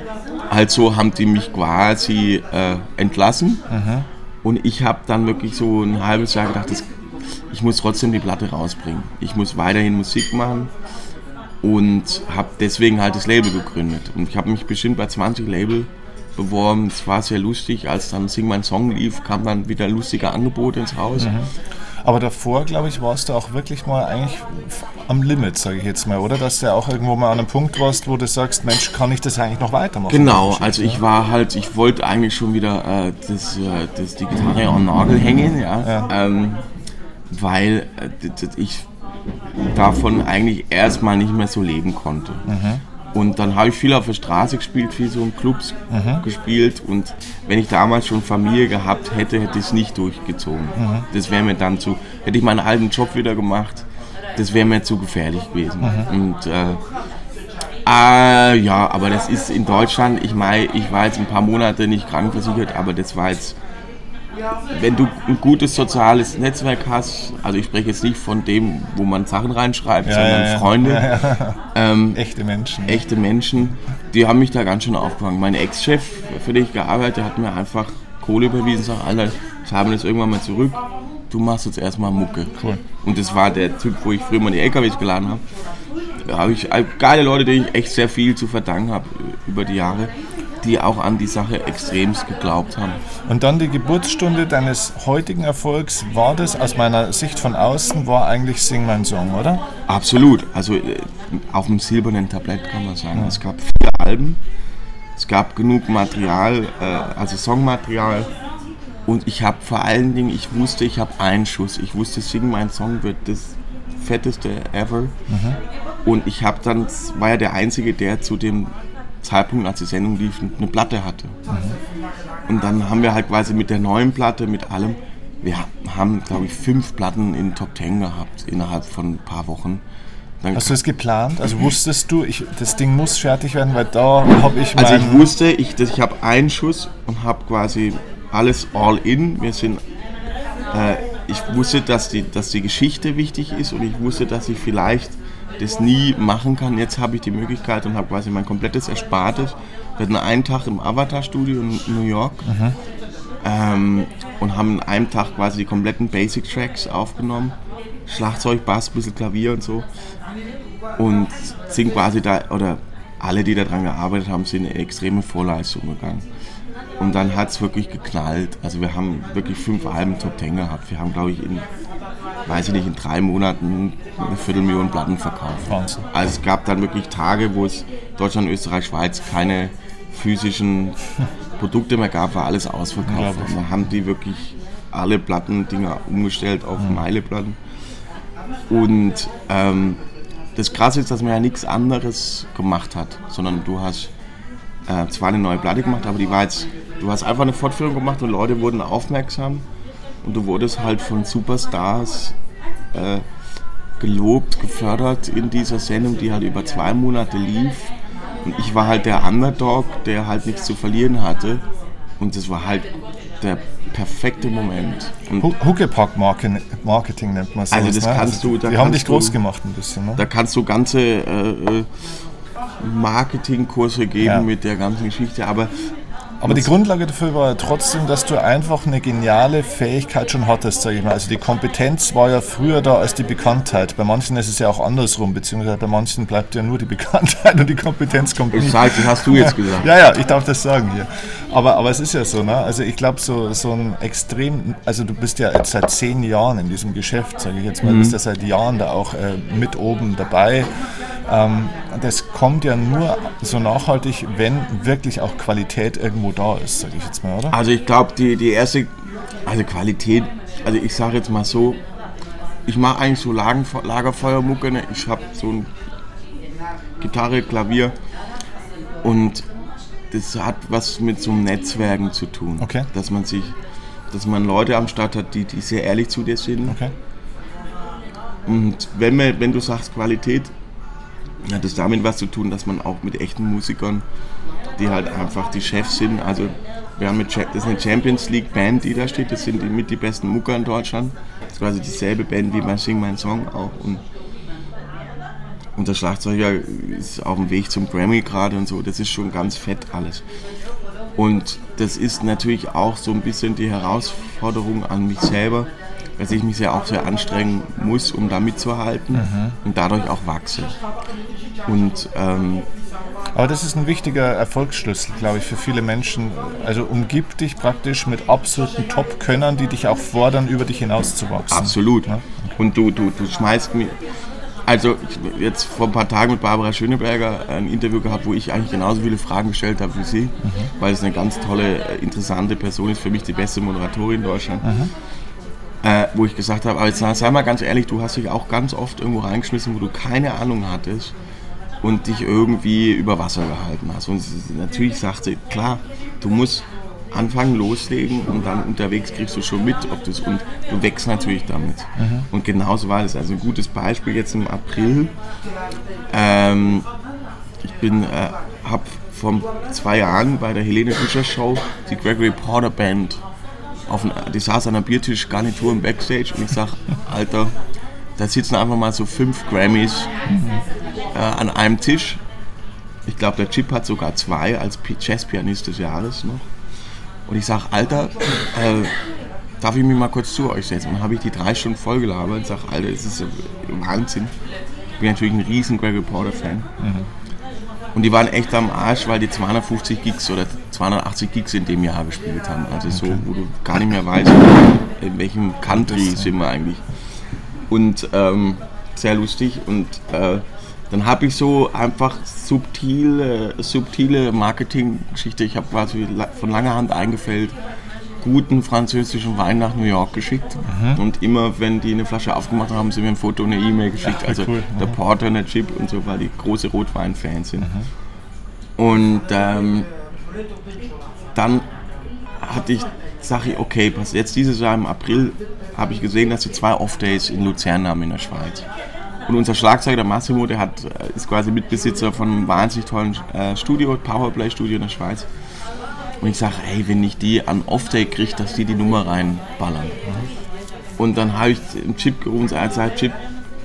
Also haben die mich quasi äh, entlassen mhm. und ich habe dann wirklich so ein halbes Jahr gedacht, das, ich muss trotzdem die Platte rausbringen. Ich muss weiterhin Musik machen und habe deswegen halt das Label gegründet. Und ich habe mich bestimmt bei 20 Label beworben. Es war sehr lustig. Als dann Sing mein Song lief, kam dann wieder lustige Angebote ins Haus. Mhm. Aber davor, glaube ich, warst du auch wirklich mal eigentlich am Limit, sage ich jetzt mal, oder? Dass du auch irgendwo mal an einem Punkt warst, wo du sagst, Mensch, kann ich das eigentlich noch weitermachen? Genau, also ich war halt, ich wollte eigentlich schon wieder äh, das, äh, das, die Gitarre am Nagel hängen, ja. ja. Ähm, weil äh, ich davon eigentlich erstmal nicht mehr so leben konnte. Mhm. Und dann habe ich viel auf der Straße gespielt, viel so in Clubs mhm. gespielt. Und wenn ich damals schon Familie gehabt hätte, hätte ich es nicht durchgezogen. Mhm. Das wäre mir dann zu, hätte ich meinen alten Job wieder gemacht, das wäre mir zu gefährlich gewesen. Mhm. Und äh, äh, ja, aber das ist in Deutschland, ich meine, ich war jetzt ein paar Monate nicht krankenversichert, aber das war jetzt wenn du ein gutes soziales Netzwerk hast, also ich spreche jetzt nicht von dem, wo man Sachen reinschreibt, ja, sondern ja, Freunde. Ja, ähm, echte Menschen. Echte Menschen, die haben mich da ganz schön aufgefangen. Mein Ex-Chef, für den ich gearbeitet habe, hat mir einfach Kohle überwiesen und sagt, Alter, ich habe das irgendwann mal zurück, du machst jetzt erstmal Mucke. Cool. Und das war der Typ, wo ich früher mal die LKWs geladen habe. Da habe ich geile Leute, denen ich echt sehr viel zu verdanken habe über die Jahre die auch an die Sache extremst geglaubt haben. Und dann die Geburtsstunde deines heutigen Erfolgs, war das aus meiner Sicht von außen, war eigentlich Sing mein Song, oder? Absolut. Also äh, auf dem silbernen Tablett kann man sagen. Ja. Es gab vier Alben, es gab genug Material, äh, also Songmaterial. Und ich habe vor allen Dingen, ich wusste, ich habe einen Schuss. Ich wusste, Sing mein Song wird das fetteste ever. Mhm. Und ich habe dann, war ja der Einzige, der zu dem Zeitpunkt, als die Sendung lief, eine Platte hatte. Mhm. Und dann haben wir halt quasi mit der neuen Platte, mit allem, wir haben, glaube ich, fünf Platten in Top Ten gehabt innerhalb von ein paar Wochen. Dann Hast du es geplant? Also wusstest du, ich, das Ding muss fertig werden, weil da habe ich Also ich wusste, ich, ich habe einen Schuss und habe quasi alles all in. Wir sind, äh, ich wusste, dass die, dass die Geschichte wichtig ist und ich wusste, dass ich vielleicht das nie machen kann. Jetzt habe ich die Möglichkeit und habe quasi mein komplettes Erspartes. Wir hatten einen Tag im Avatar-Studio in New York ähm, und haben an einem Tag quasi die kompletten Basic-Tracks aufgenommen. Schlagzeug, Bass, ein bisschen Klavier und so. Und sind quasi da, oder alle, die daran gearbeitet haben, sind in extreme Vorleistung gegangen. Und dann hat es wirklich geknallt. Also wir haben wirklich fünf Alben Top Ten gehabt. Wir haben, glaube ich, in, weiß ich nicht, in drei Monaten eine Viertelmillion Platten verkauft. Wahnsinn. Also es gab dann wirklich Tage, wo es Deutschland, Österreich, Schweiz keine physischen Produkte mehr gab, war alles ausverkauft. Und dann haben die wirklich alle Plattendinger umgestellt auf mhm. Meileplatten. Und ähm, das Krasse ist, dass man ja nichts anderes gemacht hat, sondern du hast äh, zwar eine neue Platte gemacht, aber die war jetzt, du hast einfach eine Fortführung gemacht und Leute wurden aufmerksam und du wurdest halt von Superstars äh, gelobt, gefördert in dieser Sendung, die halt über zwei Monate lief. Und ich war halt der Underdog, der halt nichts zu verlieren hatte. Und das war halt der perfekte Moment. Huckepack-Marketing nennt man es. Also das ne? kannst du... Da die haben dich groß gemacht ein bisschen. Ne? Da kannst du ganze äh, äh Marketingkurse geben ja. mit der ganzen Geschichte, aber aber die Grundlage dafür war ja trotzdem, dass du einfach eine geniale Fähigkeit schon hattest, sage ich mal. Also die Kompetenz war ja früher da als die Bekanntheit. Bei manchen ist es ja auch andersrum, beziehungsweise bei manchen bleibt ja nur die Bekanntheit und die Kompetenz kommt nicht. Das hast du jetzt gesagt. Ja, ja, ich darf das sagen hier. Aber, aber es ist ja so, ne? Also ich glaube, so, so ein extrem, also du bist ja jetzt seit zehn Jahren in diesem Geschäft, sage ich jetzt mal, mhm. bist ja seit Jahren da auch äh, mit oben dabei. Ähm, das kommt ja nur so nachhaltig, wenn wirklich auch Qualität irgendwo da ist, sage ich jetzt mal, oder? Also ich glaube, die, die erste, also Qualität, also ich sage jetzt mal so, ich mache eigentlich so Lagen, Lagerfeuermucke, ne? ich habe so ein Gitarre, Klavier und das hat was mit so einem Netzwerken zu tun. Okay. Dass man sich, dass man Leute am Start hat, die, die sehr ehrlich zu dir sind. Okay. Und wenn, man, wenn du sagst Qualität, hat es damit was zu tun, dass man auch mit echten Musikern, die halt einfach die Chefs sind, also wir haben mit, das ist eine Champions League Band, die da steht, das sind die mit die besten Mucker in Deutschland. Das ist quasi dieselbe Band wie bei Sing My Song auch. Und, und der Schlagzeuger ist auf dem Weg zum Grammy gerade und so, das ist schon ganz fett alles. Und das ist natürlich auch so ein bisschen die Herausforderung an mich selber, dass ich mich ja auch sehr anstrengen muss, um da mitzuhalten mhm. und dadurch auch wachse. Und, ähm, aber das ist ein wichtiger Erfolgsschlüssel, glaube ich, für viele Menschen. Also umgib dich praktisch mit absoluten Top-Könnern, die dich auch fordern, über dich hinauszuwachsen. Absolut. Ja? Und du, du, du schmeißt mir. Also jetzt vor ein paar Tagen mit Barbara Schöneberger ein Interview gehabt, wo ich eigentlich genauso viele Fragen gestellt habe wie sie, mhm. weil es eine ganz tolle, interessante Person ist, für mich die beste Moderatorin in Deutschland. Mhm äh, wo ich gesagt habe, aber jetzt sei mal ganz ehrlich, du hast dich auch ganz oft irgendwo reingeschmissen, wo du keine Ahnung hattest und dich irgendwie über Wasser gehalten hast. Und natürlich sagte, klar, du musst anfangen, loslegen und dann unterwegs kriegst du schon mit, ob das und du wächst natürlich damit. Mhm. Und genauso war das. Also ein gutes Beispiel jetzt im April. Ähm, ich bin, äh, habe vor zwei Jahren bei der Helene Fischer Show die Gregory Porter Band auf ein, die saß an einer Biertisch-Garnitur im Backstage und ich sag, Alter, da sitzen einfach mal so fünf Grammys äh, an einem Tisch. Ich glaube, der Chip hat sogar zwei als Jazzpianist des Jahres noch. Und ich sag, Alter, äh, darf ich mich mal kurz zu euch setzen? Und dann habe ich die drei Stunden voll gelabert und sag, Alter, das ist Wahnsinn. Ich bin natürlich ein riesen Greg Porter-Fan. Mhm. Und die waren echt am Arsch, weil die 250 Gigs oder 280 Gigs in dem Jahr gespielt haben. Also so, wo du gar nicht mehr weißt, in welchem Country sind wir eigentlich. Und ähm, sehr lustig. Und äh, dann habe ich so einfach subtile, subtile Marketinggeschichte. Ich habe quasi von langer Hand eingefällt, guten französischen Wein nach New York geschickt. Mhm. Und immer, wenn die eine Flasche aufgemacht haben, haben sie mir ein Foto und eine E-Mail geschickt. Ach, also cool. der mhm. Porter, der Chip und so, weil die große Rotwein-Fans sind. Mhm. Und ähm, dann hatte ich, sage ich, okay, pass jetzt dieses Jahr im April habe ich gesehen, dass sie zwei Off-Days in Luzern haben in der Schweiz. Und unser Schlagzeuger, der Massimo, der hat, äh, ist quasi Mitbesitzer von einem wahnsinnig tollen äh, Studio, Powerplay-Studio in der Schweiz. Und ich sage, hey, wenn ich die an Off-Day kriege, dass die die Nummer reinballern. Und dann habe ich einen Chip gerufen und gesagt, Chip,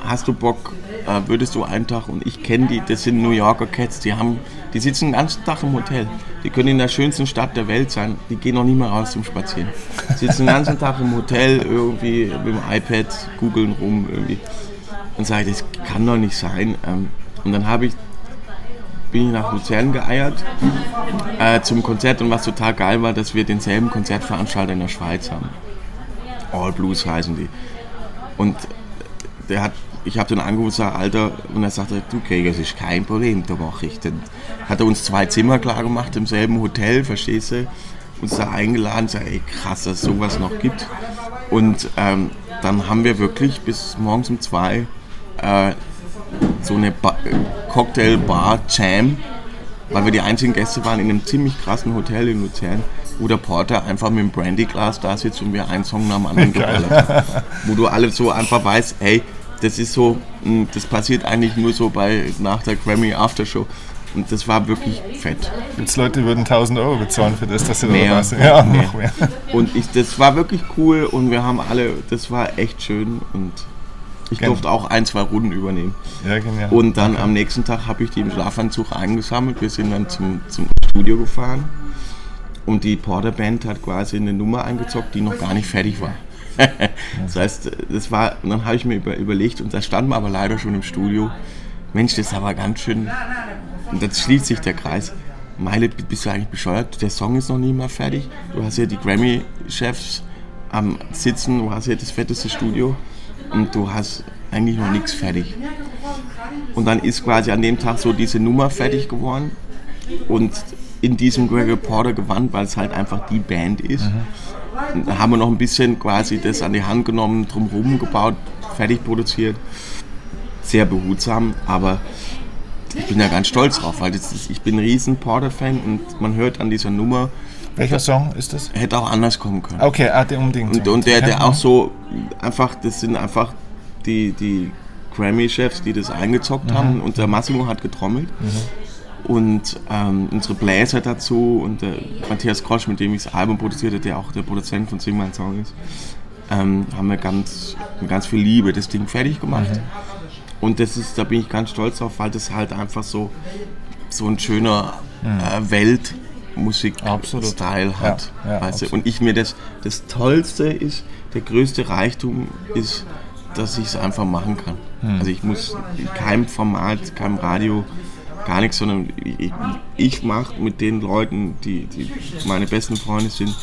hast du Bock, äh, würdest du einen Tag, und ich kenne die, das sind New Yorker Cats, die haben, die sitzen den ganzen Tag im Hotel. Die können in der schönsten Stadt der Welt sein, die gehen noch nie mehr raus zum Spazieren. Sitzen den ganzen Tag im Hotel irgendwie mit dem iPad, googeln rum irgendwie. Und sage, das kann doch nicht sein. Ähm, und dann habe ich bin ich nach Luzern geeiert äh, zum Konzert und was total geil war, dass wir denselben Konzertveranstalter in der Schweiz haben. All Blues heißen die. Und der hat, ich habe den angerufen und gesagt, Alter, und er sagte, du Krieger, das ist kein Problem, da mache ich. Dann hat er uns zwei Zimmer klar gemacht im selben Hotel, verstehst du? Uns da eingeladen, sag, ey krass, dass es sowas noch gibt. Und ähm, dann haben wir wirklich bis morgens um zwei äh, so eine ba Cocktail-Bar-Jam, weil wir die einzigen Gäste waren in einem ziemlich krassen Hotel in Luzern, wo der Porter einfach mit dem Brandyglas da sitzt und wir einen Song nach dem anderen geballert haben. Wo du alle so einfach weißt, hey, das ist so, hm, das passiert eigentlich nur so bei nach der Grammy Aftershow. Und das war wirklich fett. Jetzt Leute würden 1000 Euro bezahlen für das, dass sie mehr, da was. Ja, mehr. noch mehr. Und ich, das war wirklich cool und wir haben alle, das war echt schön und ich Gen durfte auch ein, zwei Runden übernehmen. Ja, genial. Und dann okay. am nächsten Tag habe ich die im Schlafanzug eingesammelt. Wir sind dann zum, zum Studio gefahren und die Porter Band hat quasi eine Nummer eingezockt, die noch gar nicht fertig war. das heißt, das war, und dann habe ich mir über, überlegt, und da standen wir aber leider schon im Studio. Mensch, das ist aber ganz schön. Und jetzt schließt sich der Kreis. Meile, bist du eigentlich bescheuert? Der Song ist noch nie mal fertig. Du hast ja die Grammy-Chefs am Sitzen, du hast ja das fetteste Studio und du hast eigentlich noch nichts fertig. Und dann ist quasi an dem Tag so diese Nummer fertig geworden und in diesem Gregor Porter Gewand, weil es halt einfach die Band ist. Mhm. Da haben wir noch ein bisschen quasi das an die Hand genommen, drumherum gebaut, fertig produziert. Sehr behutsam, aber ich bin ja ganz stolz drauf, weil ist, ich bin ein riesen Porter-Fan und man hört an dieser Nummer. Welcher Song ist das? Hätte auch anders kommen können. Okay, ah, unbedingt. Und, und der, der auch so einfach, das sind einfach die, die Grammy-Chefs, die das eingezockt mhm. haben und der Massimo hat getrommelt. Mhm und ähm, unsere Bläser dazu und der Matthias Krosch, mit dem ich das Album produzierte, der auch der Produzent von Sing Mein Song ist, ähm, haben wir ganz, mit ganz viel Liebe das Ding fertig gemacht. Mhm. Und das ist, da bin ich ganz stolz drauf, weil das halt einfach so, so ein schöner mhm. äh, Weltmusik-Style hat. Ja, ja? Und ich mir das, das Tollste ist, der größte Reichtum ist, dass ich es einfach machen kann. Mhm. Also ich muss in keinem Format, keinem Radio gar nichts, sondern ich, ich mache mit den Leuten, die, die meine besten Freunde sind,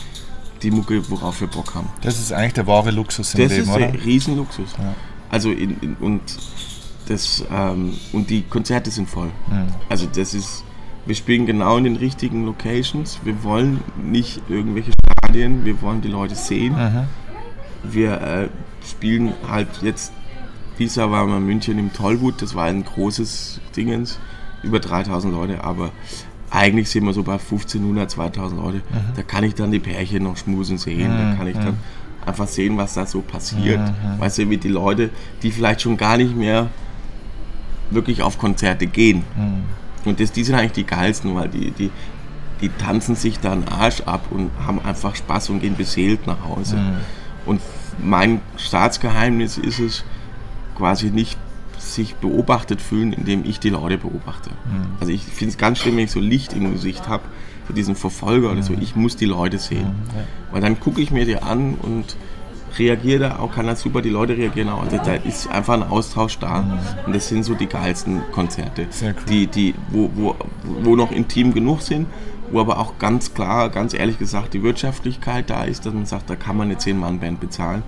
die Mucke, worauf wir Bock haben. Das ist eigentlich der wahre Luxus im das Leben, oder? Das ist ein Riesenluxus. Ja. Also in, in, und das ähm, und die Konzerte sind voll. Mhm. Also das ist, wir spielen genau in den richtigen Locations. Wir wollen nicht irgendwelche Stadien, wir wollen die Leute sehen. Mhm. Wir äh, spielen halt jetzt, waren wir in München im Tollwood, das war ein großes Dingens über 3000 Leute, aber eigentlich sind wir so bei 1500, 2000 Leute. Mhm. Da kann ich dann die Pärchen noch schmusen sehen, mhm. da kann ich dann einfach sehen, was da so passiert. Mhm. Weißt du, wie die Leute, die vielleicht schon gar nicht mehr wirklich auf Konzerte gehen. Mhm. Und das, die sind eigentlich die geilsten, weil die, die, die tanzen sich da einen Arsch ab und haben einfach Spaß und gehen beseelt nach Hause. Mhm. Und mein Staatsgeheimnis ist es, quasi nicht sich beobachtet fühlen, indem ich die Leute beobachte. Mhm. Also ich finde es ganz schlimm, wenn ich so Licht im Gesicht habe, für diesen Verfolger mhm. oder so. Ich muss die Leute sehen. Mhm. Ja. Weil dann gucke ich mir die an und reagiere da auch, kann das super, die Leute reagieren auch. Also da ist einfach ein Austausch da. Und das sind so die geilsten Konzerte, cool. die, die, wo, wo, wo noch intim genug sind, wo aber auch ganz klar, ganz ehrlich gesagt, die Wirtschaftlichkeit da ist, dass man sagt, da kann man eine 10-Mann-Band bezahlen.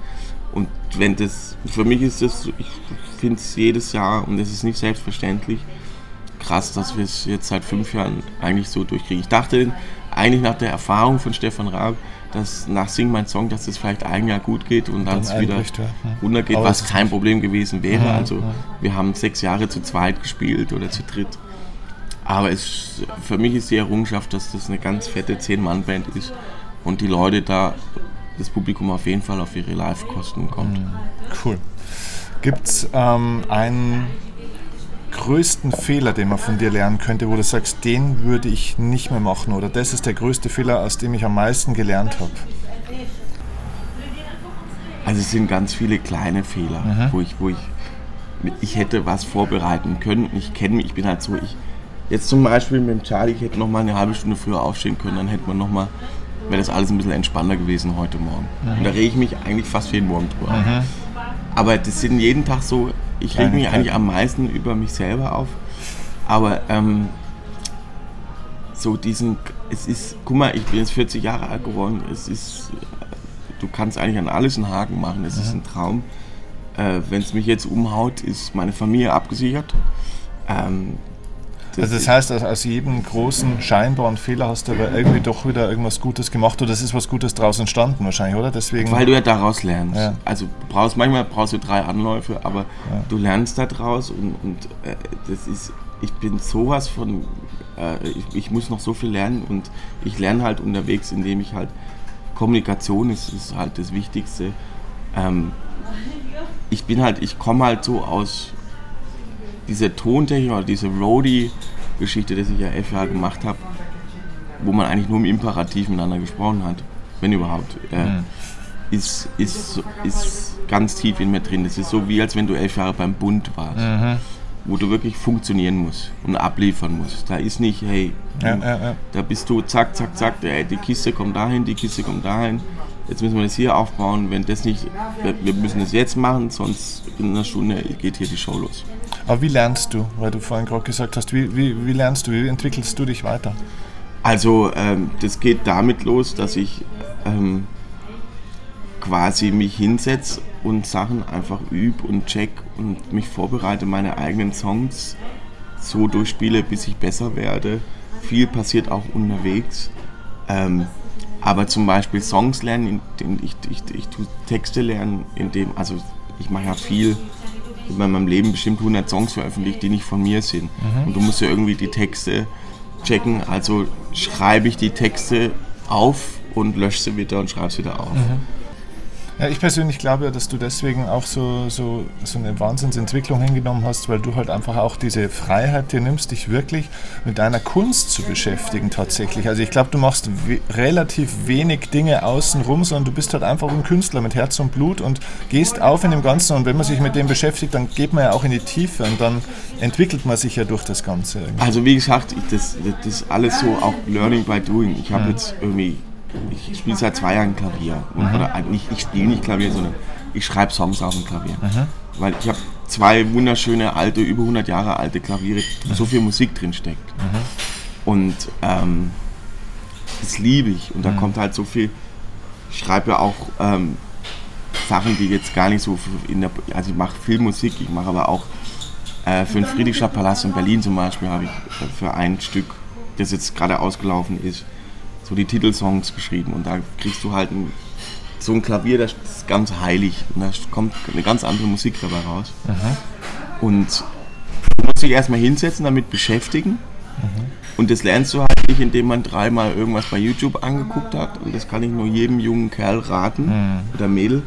Und wenn das, für mich ist das, ich finde es jedes Jahr, und es ist nicht selbstverständlich, krass, dass wir es jetzt seit fünf Jahren eigentlich so durchkriegen. Ich dachte eigentlich nach der Erfahrung von Stefan Raab, dass nach Sing mein Song, dass es vielleicht ein Jahr gut geht und dann, es wieder runtergeht, Aber was kein Problem gewesen wäre. Ja, also ja. wir haben sechs Jahre zu zweit gespielt oder zu dritt. Aber es, für mich ist die Errungenschaft, dass das eine ganz fette Zehn-Mann-Band ist und die Leute da das Publikum auf jeden Fall auf ihre Live-Kosten kommt. Mhm. Cool. Gibt es ähm, einen größten Fehler, den man von dir lernen könnte, wo du sagst, den würde ich nicht mehr machen oder das ist der größte Fehler, aus dem ich am meisten gelernt habe? Also es sind ganz viele kleine Fehler, mhm. wo, ich, wo, ich, ich hätte was vorbereiten können. Ich kenne mich, ich bin halt so, ich jetzt zum Beispiel mit dem Charlie, ich hätte noch mal eine halbe Stunde früher aufstehen können, dann hätte man noch mal, wäre das alles ein bisschen entspannter gewesen heute Morgen. Mhm. Und da rege ich mich eigentlich fast jeden Morgen drüber. Mhm. Aber das sind jeden Tag so, ich rege mich eigentlich am meisten über mich selber auf. Aber ähm, so diesen, es ist, guck mal, ich bin jetzt 40 Jahre alt geworden, es ist, du kannst eigentlich an alles einen Haken machen, es mhm. ist ein Traum. Äh, Wenn es mich jetzt umhaut, ist meine Familie abgesichert. Ähm, also das heißt, aus jedem großen scheinbaren Fehler hast du aber irgendwie doch wieder irgendwas Gutes gemacht oder es ist was Gutes daraus entstanden wahrscheinlich, oder? Deswegen Weil du ja daraus lernst. Ja. Also brauchst manchmal brauchst du drei Anläufe, aber ja. du lernst daraus und, und äh, das ist, ich bin sowas von, äh, ich, ich, muss noch so viel lernen und ich lerne halt unterwegs, indem ich halt Kommunikation ist, ist halt das Wichtigste. Ähm, ich bin halt, ich komme halt so aus dieser Tontechnik oder diese Roadie-Geschichte, die ich ja elf Jahre gemacht habe, wo man eigentlich nur im Imperativ miteinander gesprochen hat, wenn überhaupt, äh, mhm. ist, ist, ist ganz tief in mir drin. Das ist so wie, als wenn du elf Jahre beim Bund warst. Mhm. Wo du wirklich funktionieren musst und abliefern musst. Da ist nicht, hey, ja, ja, ja. da bist du zack, zack, zack, ey, die Kiste kommt dahin, die Kiste kommt dahin, jetzt müssen wir das hier aufbauen. Wenn das nicht, wir müssen das jetzt machen, sonst in einer Stunde geht hier die Show los. Aber wie lernst du? Weil du vorhin gerade gesagt hast, wie, wie, wie lernst du, wie entwickelst du dich weiter? Also ähm, das geht damit los, dass ich ähm, quasi mich hinsetze und Sachen einfach übe und check und mich vorbereite, meine eigenen Songs so durchspiele, bis ich besser werde. Viel passiert auch unterwegs. Ähm, aber zum Beispiel Songs lernen, ich, ich, ich, ich tue Texte lernen, indem, also ich mache ja viel in meinem Leben bestimmt 100 Songs veröffentlicht, die nicht von mir sind. Mhm. Und du musst ja irgendwie die Texte checken. Also schreibe ich die Texte auf und lösche sie wieder und schreibe sie wieder auf. Mhm. Ja, ich persönlich glaube ja, dass du deswegen auch so, so, so eine Wahnsinnsentwicklung hingenommen hast, weil du halt einfach auch diese Freiheit dir nimmst, dich wirklich mit deiner Kunst zu beschäftigen tatsächlich. Also ich glaube, du machst we relativ wenig Dinge außenrum, sondern du bist halt einfach ein Künstler mit Herz und Blut und gehst auf in dem Ganzen und wenn man sich mit dem beschäftigt, dann geht man ja auch in die Tiefe und dann entwickelt man sich ja durch das Ganze. Irgendwie. Also wie gesagt, ich, das, das ist alles so auch Learning by Doing. Ich habe mhm. jetzt irgendwie ich spiele seit zwei Jahren Klavier. Mhm. Oder nicht, ich spiele nicht Klavier, sondern ich schreibe Songs auf dem Klavier. Mhm. Weil ich habe zwei wunderschöne alte, über 100 Jahre alte Klaviere, mhm. so viel Musik drin steckt. Mhm. Und ähm, das liebe ich. Und da mhm. kommt halt so viel. Ich schreibe ja auch ähm, Sachen, die jetzt gar nicht so in der. Also ich mache viel Musik, ich mache aber auch äh, für den Friedrichstadtpalast in Berlin zum Beispiel habe ich für ein Stück, das jetzt gerade ausgelaufen ist, so die Titelsongs geschrieben und da kriegst du halt ein, so ein Klavier, das ist ganz heilig und da kommt eine ganz andere Musik dabei raus. Aha. Und du musst dich erstmal hinsetzen, damit beschäftigen. Mhm. Und das lernst du halt nicht, indem man dreimal irgendwas bei YouTube angeguckt hat. Und das kann ich nur jedem jungen Kerl raten mhm. oder Mädel.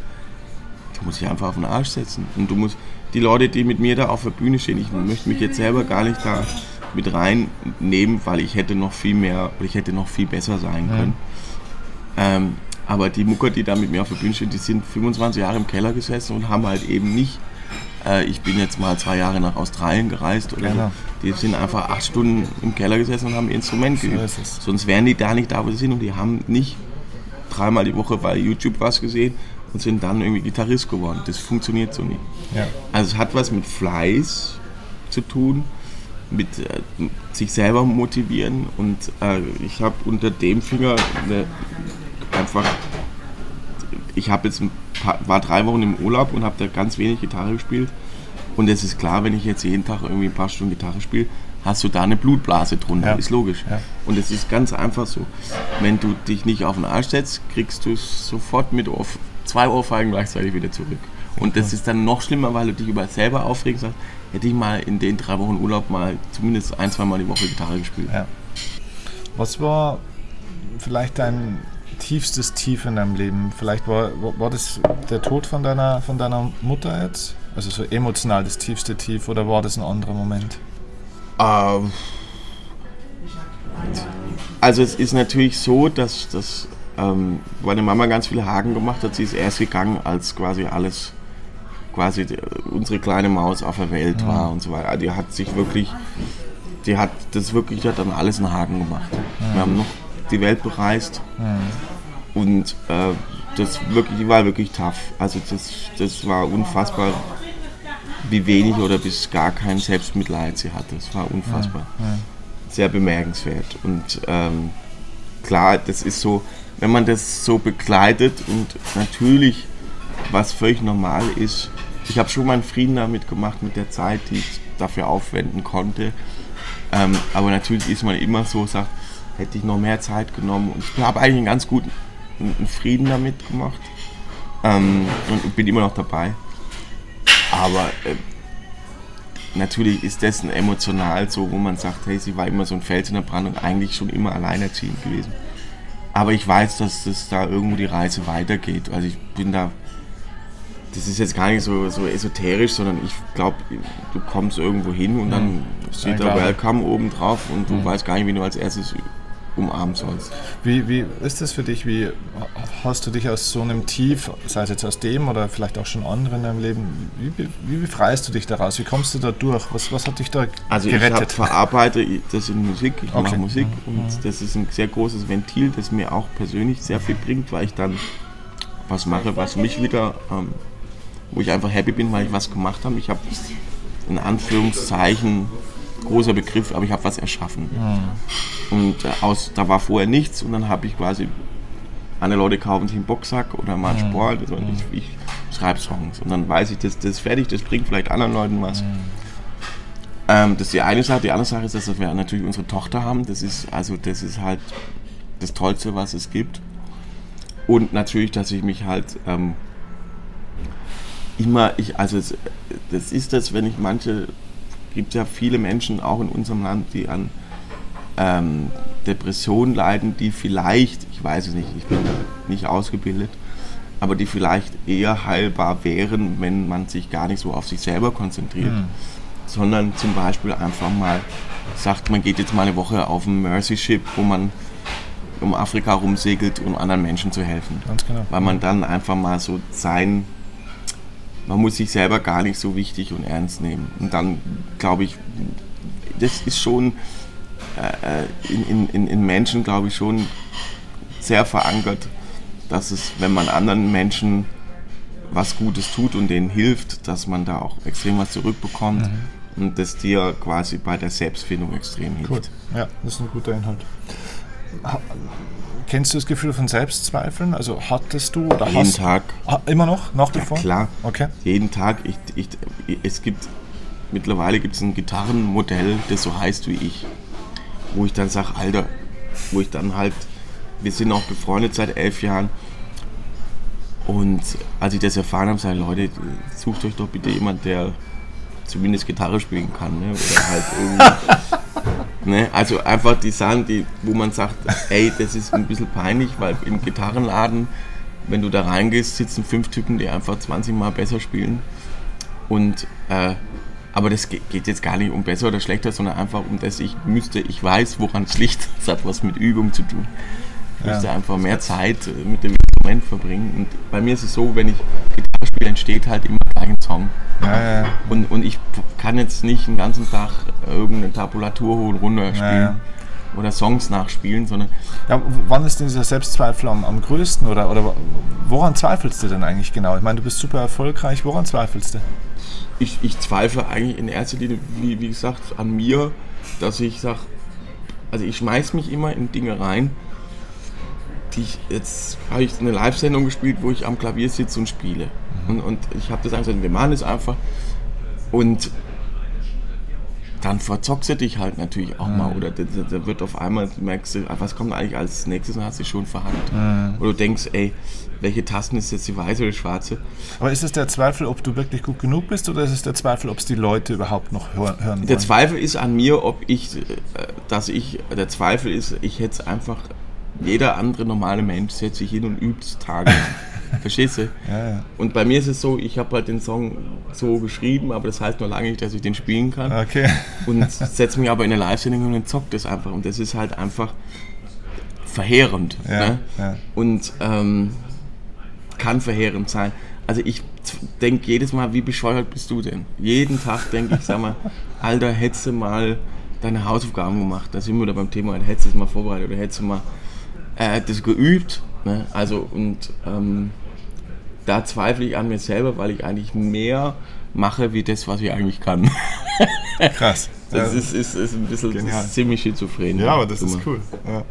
Du musst dich einfach auf den Arsch setzen. Und du musst die Leute, die mit mir da auf der Bühne stehen, ich möchte mich jetzt selber gar nicht da mit reinnehmen, weil ich hätte noch viel mehr, ich hätte noch viel besser sein können. Ja. Ähm, aber die Mucker, die da mit mir auf der Bühne stehen, die sind 25 Jahre im Keller gesessen und haben halt eben nicht, äh, ich bin jetzt mal zwei Jahre nach Australien gereist oder genau. so. Die sind einfach acht Stunden im Keller gesessen und haben ihr Instrument so geübt. Sonst wären die da nicht da, wo sie sind und die haben nicht dreimal die Woche bei YouTube was gesehen und sind dann irgendwie Gitarrist geworden. Das funktioniert so nicht. Ja. Also es hat was mit Fleiß zu tun mit äh, sich selber motivieren und äh, ich habe unter dem Finger eine, einfach, ich habe jetzt paar, war drei Wochen im Urlaub und habe da ganz wenig Gitarre gespielt und es ist klar, wenn ich jetzt jeden Tag irgendwie ein paar Stunden Gitarre spiele, hast du da eine Blutblase drunter, ja. ist logisch. Ja. Und es ist ganz einfach so, wenn du dich nicht auf den Arsch setzt, kriegst du es sofort mit Ohr, zwei Ohrfeigen gleichzeitig wieder zurück. Und das ist dann noch schlimmer, weil du dich über selber aufregst und sagst, hätte ich mal in den drei Wochen Urlaub mal zumindest ein, zwei Mal die Woche Gitarre gespielt. Ja. Was war vielleicht dein tiefstes Tief in deinem Leben? Vielleicht war, war das der Tod von deiner, von deiner Mutter jetzt? Also so emotional das tiefste Tief oder war das ein anderer Moment? Ähm, also es ist natürlich so, dass, dass ähm, meine Mama ganz viele Haken gemacht hat. Sie ist erst gegangen, als quasi alles quasi unsere kleine Maus auf der Welt mhm. war und so weiter. Die hat sich wirklich, die hat das wirklich, die hat dann alles einen Haken gemacht. Mhm. Wir haben noch die Welt bereist mhm. und äh, das wirklich, die war wirklich tough. Also das, das war unfassbar, wie wenig oder bis gar kein Selbstmitleid sie hatte. Das war unfassbar. Sehr bemerkenswert. Und ähm, klar, das ist so, wenn man das so begleitet und natürlich, was völlig normal ist, ich habe schon meinen Frieden damit gemacht mit der Zeit, die ich dafür aufwenden konnte. Ähm, aber natürlich ist man immer so, sagt, hätte ich noch mehr Zeit genommen. Und ich habe eigentlich einen ganz guten einen Frieden damit gemacht. Ähm, und bin immer noch dabei. Aber äh, natürlich ist dessen emotional so, wo man sagt, hey, sie war immer so ein Fels in der Brandung, eigentlich schon immer alleinerziehend gewesen. Aber ich weiß, dass das da irgendwo die Reise weitergeht. Also ich bin da, das ist jetzt gar nicht so, so esoterisch, sondern ich glaube, du kommst irgendwo hin und dann mhm. steht da Welcome oben drauf und du mhm. weißt gar nicht, wie du als erstes umarmen sollst. Wie, wie ist das für dich? Wie hast du dich aus so einem Tief, sei es jetzt aus dem oder vielleicht auch schon anderen in deinem Leben, wie, wie befreist du dich daraus? Wie kommst du da durch? Was, was hat dich da also gerettet? Also ich verarbeite das in Musik, ich okay. mache Musik mhm. und das ist ein sehr großes Ventil, das mir auch persönlich sehr viel bringt, weil ich dann was mache, was mich wieder, ähm, wo ich einfach happy bin, weil ich was gemacht habe. Ich habe in Anführungszeichen großer Begriff, aber ich habe was erschaffen. Mhm. Und äh, aus, da war vorher nichts und dann habe ich quasi, andere Leute kaufen sich einen Boxsack oder mal einen mhm. Sport also mhm. ich, ich schreibe Songs und dann weiß ich, das, das ist fertig, das bringt vielleicht anderen Leuten was. Mhm. Ähm, das ist die eine Sache. Die andere Sache ist, dass wir natürlich unsere Tochter haben. Das ist also das ist halt das Tollste, was es gibt. Und natürlich, dass ich mich halt ähm, immer, ich, also das ist das, wenn ich manche gibt ja viele Menschen auch in unserem Land, die an ähm, Depressionen leiden, die vielleicht, ich weiß es nicht, ich bin nicht ausgebildet, aber die vielleicht eher heilbar wären, wenn man sich gar nicht so auf sich selber konzentriert, mhm. sondern zum Beispiel einfach mal sagt, man geht jetzt mal eine Woche auf ein Mercy Ship, wo man um Afrika rumsegelt, um anderen Menschen zu helfen. Ganz genau. Weil man dann einfach mal so sein man muss sich selber gar nicht so wichtig und ernst nehmen. Und dann glaube ich, das ist schon äh, in, in, in Menschen, glaube ich, schon sehr verankert, dass es, wenn man anderen Menschen was Gutes tut und denen hilft, dass man da auch extrem was zurückbekommt mhm. und das dir quasi bei der Selbstfindung extrem hilft. Cool. Ja, das ist ein guter Inhalt. Kennst du das Gefühl von Selbstzweifeln? Also hattest du oder Jeden hast Tag. Ah, immer noch, nach wie ja, vor? klar. Okay. Jeden Tag. Ich, ich, es gibt, mittlerweile gibt es ein Gitarrenmodell, das so heißt wie ich. Wo ich dann sage, Alter, wo ich dann halt, wir sind auch befreundet seit elf Jahren. Und als ich das erfahren habe, sage ich, Leute, sucht euch doch bitte jemand, der zumindest Gitarre spielen kann. Ne? Oder halt irgendwie Ne? Also einfach die Sachen, die, wo man sagt, ey, das ist ein bisschen peinlich, weil im Gitarrenladen, wenn du da reingehst, sitzen fünf Typen, die einfach 20 Mal besser spielen. Und äh, aber das geht jetzt gar nicht um besser oder schlechter, sondern einfach um das, ich müsste, ich weiß, woran es liegt. Das hat was mit Übung zu tun. Ich müsste ja. einfach mehr Zeit mit dem Instrument verbringen. Und bei mir ist es so, wenn ich Gitarre spiele, entsteht halt immer ein Song. Ja, ja. Und, und ich kann jetzt nicht den ganzen Tag irgendeine Tabulatur hoch und runter spielen oder Songs nachspielen, sondern. Ja, wann ist denn dieser Selbstzweifel am, am größten oder, oder woran zweifelst du denn eigentlich genau? Ich meine, du bist super erfolgreich, woran zweifelst du? Ich, ich zweifle eigentlich in erster Linie, wie, wie gesagt, an mir, dass ich sage, also ich schmeiß mich immer in Dinge rein, die ich, jetzt habe ich eine Live-Sendung gespielt, wo ich am Klavier sitze und spiele. Und, und ich habe das einfach gesagt, wir machen es einfach. Und dann verzockst du dich halt natürlich auch mhm. mal. Oder da, wird auf einmal, merkst du, ah, was kommt eigentlich als nächstes und hast du schon verhandelt. Mhm. Oder du denkst, ey, welche Tasten ist jetzt die weiße oder die schwarze? Aber ist es der Zweifel, ob du wirklich gut genug bist oder ist es der Zweifel, ob es die Leute überhaupt noch hören, hören wollen? Der Zweifel ist an mir, ob ich, äh, dass ich, der Zweifel ist, ich hätte es einfach, jeder andere normale Mensch setzt sich hin und übt Tage. Verstehst du? Ja, ja. Und bei mir ist es so, ich habe halt den Song so geschrieben, aber das heißt nur lange nicht, dass ich den spielen kann. Okay. Und setze mich aber in eine Live-Sendung und zockt das einfach. Und das ist halt einfach verheerend. Ja, ne? ja. Und ähm, kann verheerend sein. Also ich, denke jedes Mal, wie bescheuert bist du denn? Jeden Tag denke ich, sag mal, Alter, hättest du mal deine Hausaufgaben gemacht, da sind wir da beim Thema, hättest du es mal vorbereitet oder hättest du mal äh, das geübt. Ne? Also und ähm, da zweifle ich an mir selber, weil ich eigentlich mehr mache, wie das, was ich eigentlich kann. Krass. Das ja. ist, ist, ist ein bisschen ist ziemlich schizophren. Ja, aber das ist cool. Ja.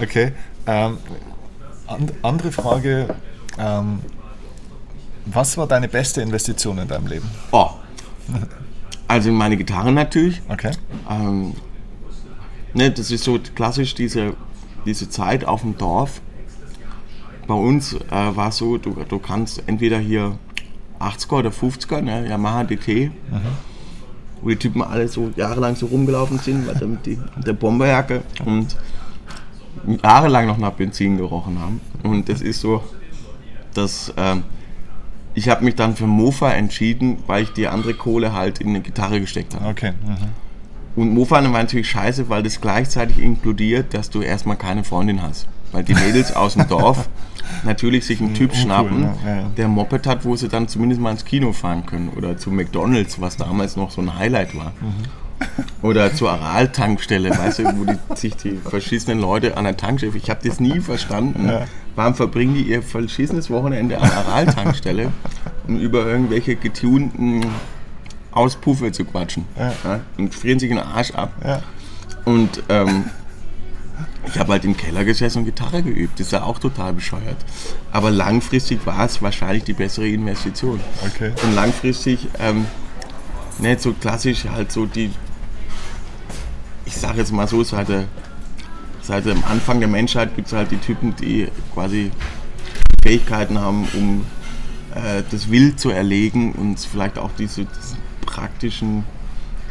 Okay. Ähm, and, andere Frage. Ähm, was war deine beste Investition in deinem Leben? Oh. Also in meine Gitarre natürlich. Okay. Ähm, ne, das ist so klassisch diese, diese Zeit auf dem Dorf. Bei uns äh, war es so, du, du kannst entweder hier 80er oder 50er, ne, Yamaha DT, mhm. wo die Typen alle so jahrelang so rumgelaufen sind mit, die, mit der Bomberjacke und jahrelang noch nach Benzin gerochen haben. Und das ist so, dass ähm, ich habe mich dann für Mofa entschieden, weil ich die andere Kohle halt in eine Gitarre gesteckt habe. Okay. Mhm. Und Mofa war natürlich scheiße, weil das gleichzeitig inkludiert, dass du erstmal keine Freundin hast. Weil die Mädels aus dem Dorf natürlich sich einen Typ uncool, schnappen, ne? ja, ja. der Moped hat, wo sie dann zumindest mal ins Kino fahren können. Oder zu McDonalds, was damals noch so ein Highlight war. Mhm. Oder zur Aral-Tankstelle, weißt du, wo die, sich die verschissenen Leute an der Tankstelle, ich habe das nie verstanden, ja. warum verbringen die ihr verschissenes Wochenende an der Aral-Tankstelle, um über irgendwelche getunten Auspuffe zu quatschen. Ja, und frieren sich den Arsch ab. Und ähm, ich habe halt im Keller gesessen und Gitarre geübt. Das ist ja auch total bescheuert. Aber langfristig war es wahrscheinlich die bessere Investition. Okay. Und langfristig, ähm, nicht so klassisch, halt so die ich sage jetzt mal so, seit, der, seit dem Anfang der Menschheit gibt es halt die Typen, die quasi Fähigkeiten haben, um äh, das Wild zu erlegen und vielleicht auch diese, diesen praktischen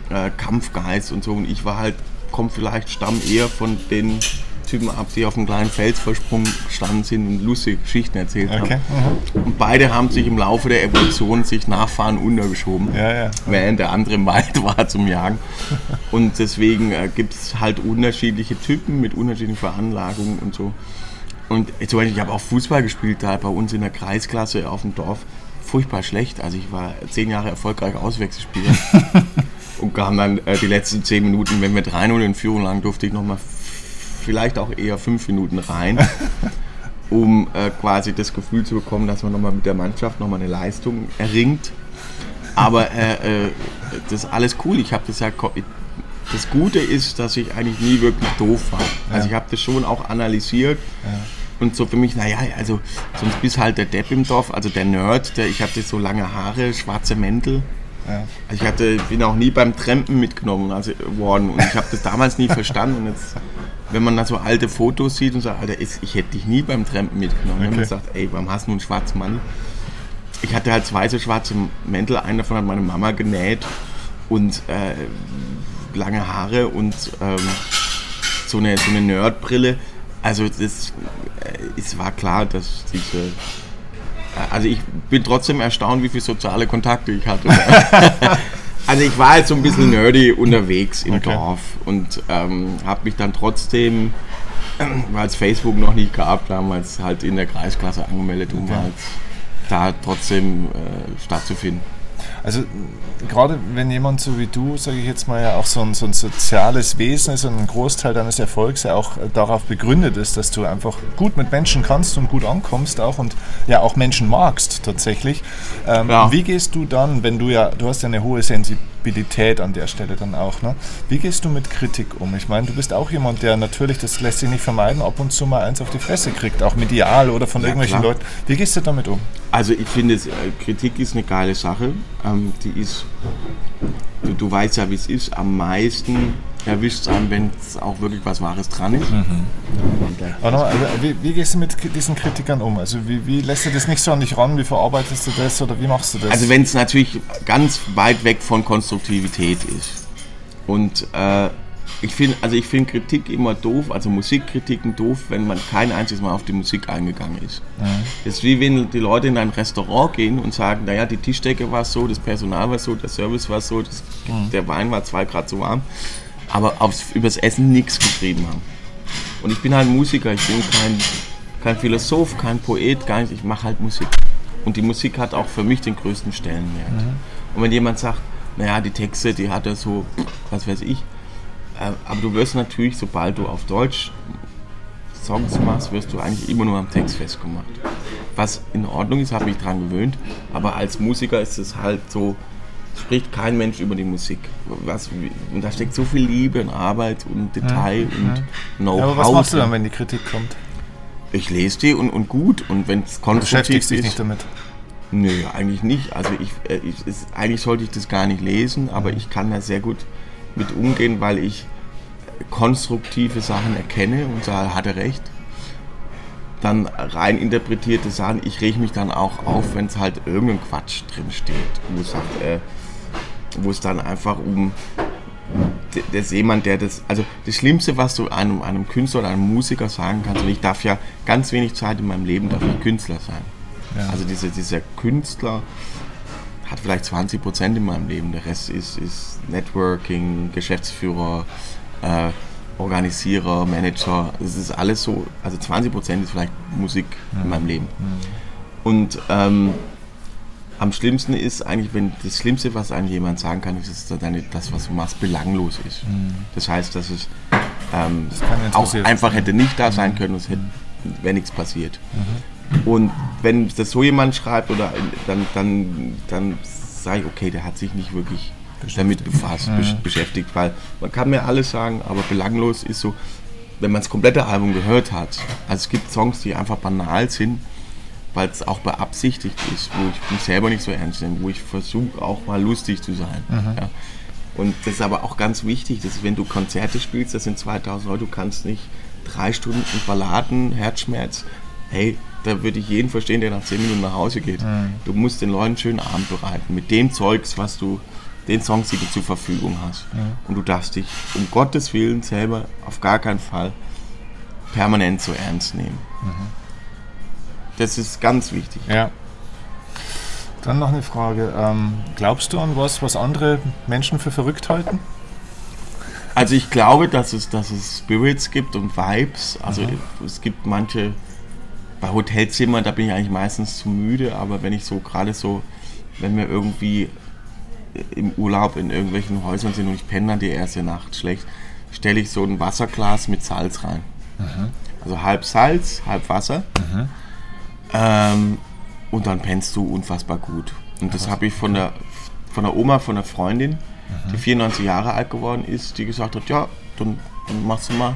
äh, Kampfgeist und so. Und ich war halt, kommt vielleicht, stamm eher von den Typen ab, die auf einem kleinen Felsvorsprung gestanden sind und lustige Geschichten erzählt okay. haben. Mhm. Und beide haben sich im Laufe der Evolution sich Nachfahren untergeschoben, ja, ja. während der andere im Wald war zum Jagen. Und deswegen äh, gibt es halt unterschiedliche Typen mit unterschiedlichen Veranlagungen und so. Und zum Beispiel, ich habe auch Fußball gespielt da bei uns in der Kreisklasse auf dem Dorf. Furchtbar schlecht. Also ich war zehn Jahre erfolgreich Auswechselspieler. und kam dann äh, die letzten zehn Minuten, wenn wir 3-0 in Führung lagen, durfte ich nochmal vielleicht auch eher fünf Minuten rein, um äh, quasi das Gefühl zu bekommen, dass man nochmal mit der Mannschaft nochmal eine Leistung erringt. Aber äh, äh, das ist alles cool. Ich habe das ja. Das Gute ist, dass ich eigentlich nie wirklich doof war. Also ich habe das schon auch analysiert. Ja. Und so für mich, naja, also sonst bist halt der Depp im Dorf, also der Nerd, der, ich hatte so lange Haare, schwarze Mäntel. Ja. Also ich hatte, bin auch nie beim Trampen mitgenommen also, worden und ich habe das damals nie verstanden. Und jetzt wenn man da so alte Fotos sieht und sagt, Alter, ich hätte dich nie beim Trampen mitgenommen. Okay. Wenn man sagt, ey, warum hast du einen schwarzen Mann? Ich hatte halt zwei so schwarze Mäntel, einen davon hat meine Mama genäht und äh, lange Haare und ähm, so eine, so eine Nerdbrille. Also das, äh, es war klar, dass diese also ich bin trotzdem erstaunt, wie viele soziale Kontakte ich hatte. Also ich war jetzt so ein bisschen nerdy unterwegs im okay. Dorf und ähm, habe mich dann trotzdem, äh, weil es Facebook noch nicht gab, damals halt in der Kreisklasse angemeldet, um okay. halt da trotzdem äh, stattzufinden. Also gerade wenn jemand so wie du, sage ich jetzt mal, ja auch so ein, so ein soziales Wesen ist und ein Großteil deines Erfolgs ja auch darauf begründet ist, dass du einfach gut mit Menschen kannst und gut ankommst auch und ja auch Menschen magst tatsächlich. Ähm, ja. Wie gehst du dann, wenn du ja, du hast ja eine hohe Sensibilität an der Stelle dann auch, ne? Wie gehst du mit Kritik um? Ich meine, du bist auch jemand, der natürlich, das lässt sich nicht vermeiden, ab und zu mal eins auf die Fresse kriegt, auch medial oder von ja, irgendwelchen klar. Leuten. Wie gehst du damit um? Also ich finde, äh, Kritik ist eine geile Sache. Ähm, die ist, du, du weißt ja, wie es ist, am meisten erwischt es einem, wenn es auch wirklich was Wahres dran ist. Mhm. Also, wie, wie, gehst du mit diesen Kritikern um? Also wie, wie, lässt du das nicht so an dich ran? Wie verarbeitest du das oder wie machst du das? Also wenn es natürlich ganz weit weg von Konstruktivität ist und äh, ich finde also find Kritik immer doof, also Musikkritiken doof, wenn man kein einziges Mal auf die Musik eingegangen ist. Ja. Das ist wie wenn die Leute in ein Restaurant gehen und sagen, naja, die Tischdecke war so, das Personal war so, der Service war so, das, mhm. der Wein war zwei Grad zu warm, aber aufs, übers Essen nichts geschrieben haben. Und ich bin halt Musiker, ich bin kein, kein Philosoph, kein Poet, gar nicht, ich mache halt Musik. Und die Musik hat auch für mich den größten Stellenwert. Mhm. Und wenn jemand sagt, naja, die Texte, die hat er so, was weiß ich, aber du wirst natürlich, sobald du auf Deutsch Songs machst, wirst du eigentlich immer nur am Text festgemacht. Was in Ordnung ist, habe ich daran gewöhnt, aber als Musiker ist es halt so, spricht kein Mensch über die Musik. Was, und da steckt so viel Liebe und Arbeit und Detail ja, und. Know-how. Ja, aber was machst du dann, wenn die Kritik kommt? Ich lese die und, und gut. Und wenn es konstruktiv beschäftigst ist. dich nicht damit? Nö, eigentlich nicht. Also ich, äh, ich ist, eigentlich sollte ich das gar nicht lesen, aber mhm. ich kann da sehr gut mit umgehen, weil ich konstruktive Sachen erkenne und sage, hat er recht. Dann rein interpretierte Sachen, ich rege mich dann auch auf, wenn es halt irgendein Quatsch drin steht, wo es, sagt, äh, wo es dann einfach um das jemand, der das, also das Schlimmste, was du einem, einem Künstler oder einem Musiker sagen kannst, und ich darf ja ganz wenig Zeit in meinem Leben, ich Künstler sein. Ja. Also diese, dieser Künstler hat vielleicht 20 Prozent in meinem Leben, der Rest ist, ist Networking, Geschäftsführer, äh, Organisierer, Manager, es ist alles so, also 20 Prozent ist vielleicht Musik ja. in meinem Leben. Ja. Und ähm, am schlimmsten ist eigentlich, wenn das Schlimmste, was einem jemand sagen kann, ist, dass das, was du machst, belanglos ist. Mhm. Das heißt, dass es ähm, das auch einfach hätte nicht da sein mhm. können, es hätte, wäre nichts passiert. Mhm. Und wenn das so jemand schreibt, oder dann, dann, dann sage ich, okay, der hat sich nicht wirklich damit befasst, mhm. beschäftigt, weil man kann mir alles sagen, aber belanglos ist so, wenn man das komplette Album gehört hat. Also es gibt Songs, die einfach banal sind, weil es auch beabsichtigt ist, wo ich mich selber nicht so ernst nehme, wo ich versuche auch mal lustig zu sein. Mhm. Ja. Und das ist aber auch ganz wichtig, dass wenn du Konzerte spielst, das sind 2000 Leute, du kannst nicht drei Stunden Balladen, Herzschmerz, hey, da würde ich jeden verstehen, der nach zehn Minuten nach Hause geht. Mhm. Du musst den Leuten einen schönen Abend bereiten, mit dem Zeugs, was du, den Songs, die du zur Verfügung hast. Mhm. Und du darfst dich um Gottes Willen selber auf gar keinen Fall permanent so ernst nehmen. Mhm. Das ist ganz wichtig. Ja. Dann noch eine Frage. Ähm, glaubst du an was, was andere Menschen für verrückt halten? Also ich glaube, dass es, dass es Spirits gibt und Vibes. Also mhm. es gibt manche, bei Hotelzimmern, da bin ich eigentlich meistens zu müde, aber wenn ich so gerade so, wenn wir irgendwie im Urlaub in irgendwelchen Häusern sind und ich penne dann die erste Nacht schlecht, stelle ich so ein Wasserglas mit Salz rein. Mhm. Also halb Salz, halb Wasser. Mhm. Ähm, und dann pennst du unfassbar gut. Und das habe ich von der, von der Oma, von der Freundin, mhm. die 94 Jahre alt geworden ist, die gesagt hat, ja, dann, dann machst du mal.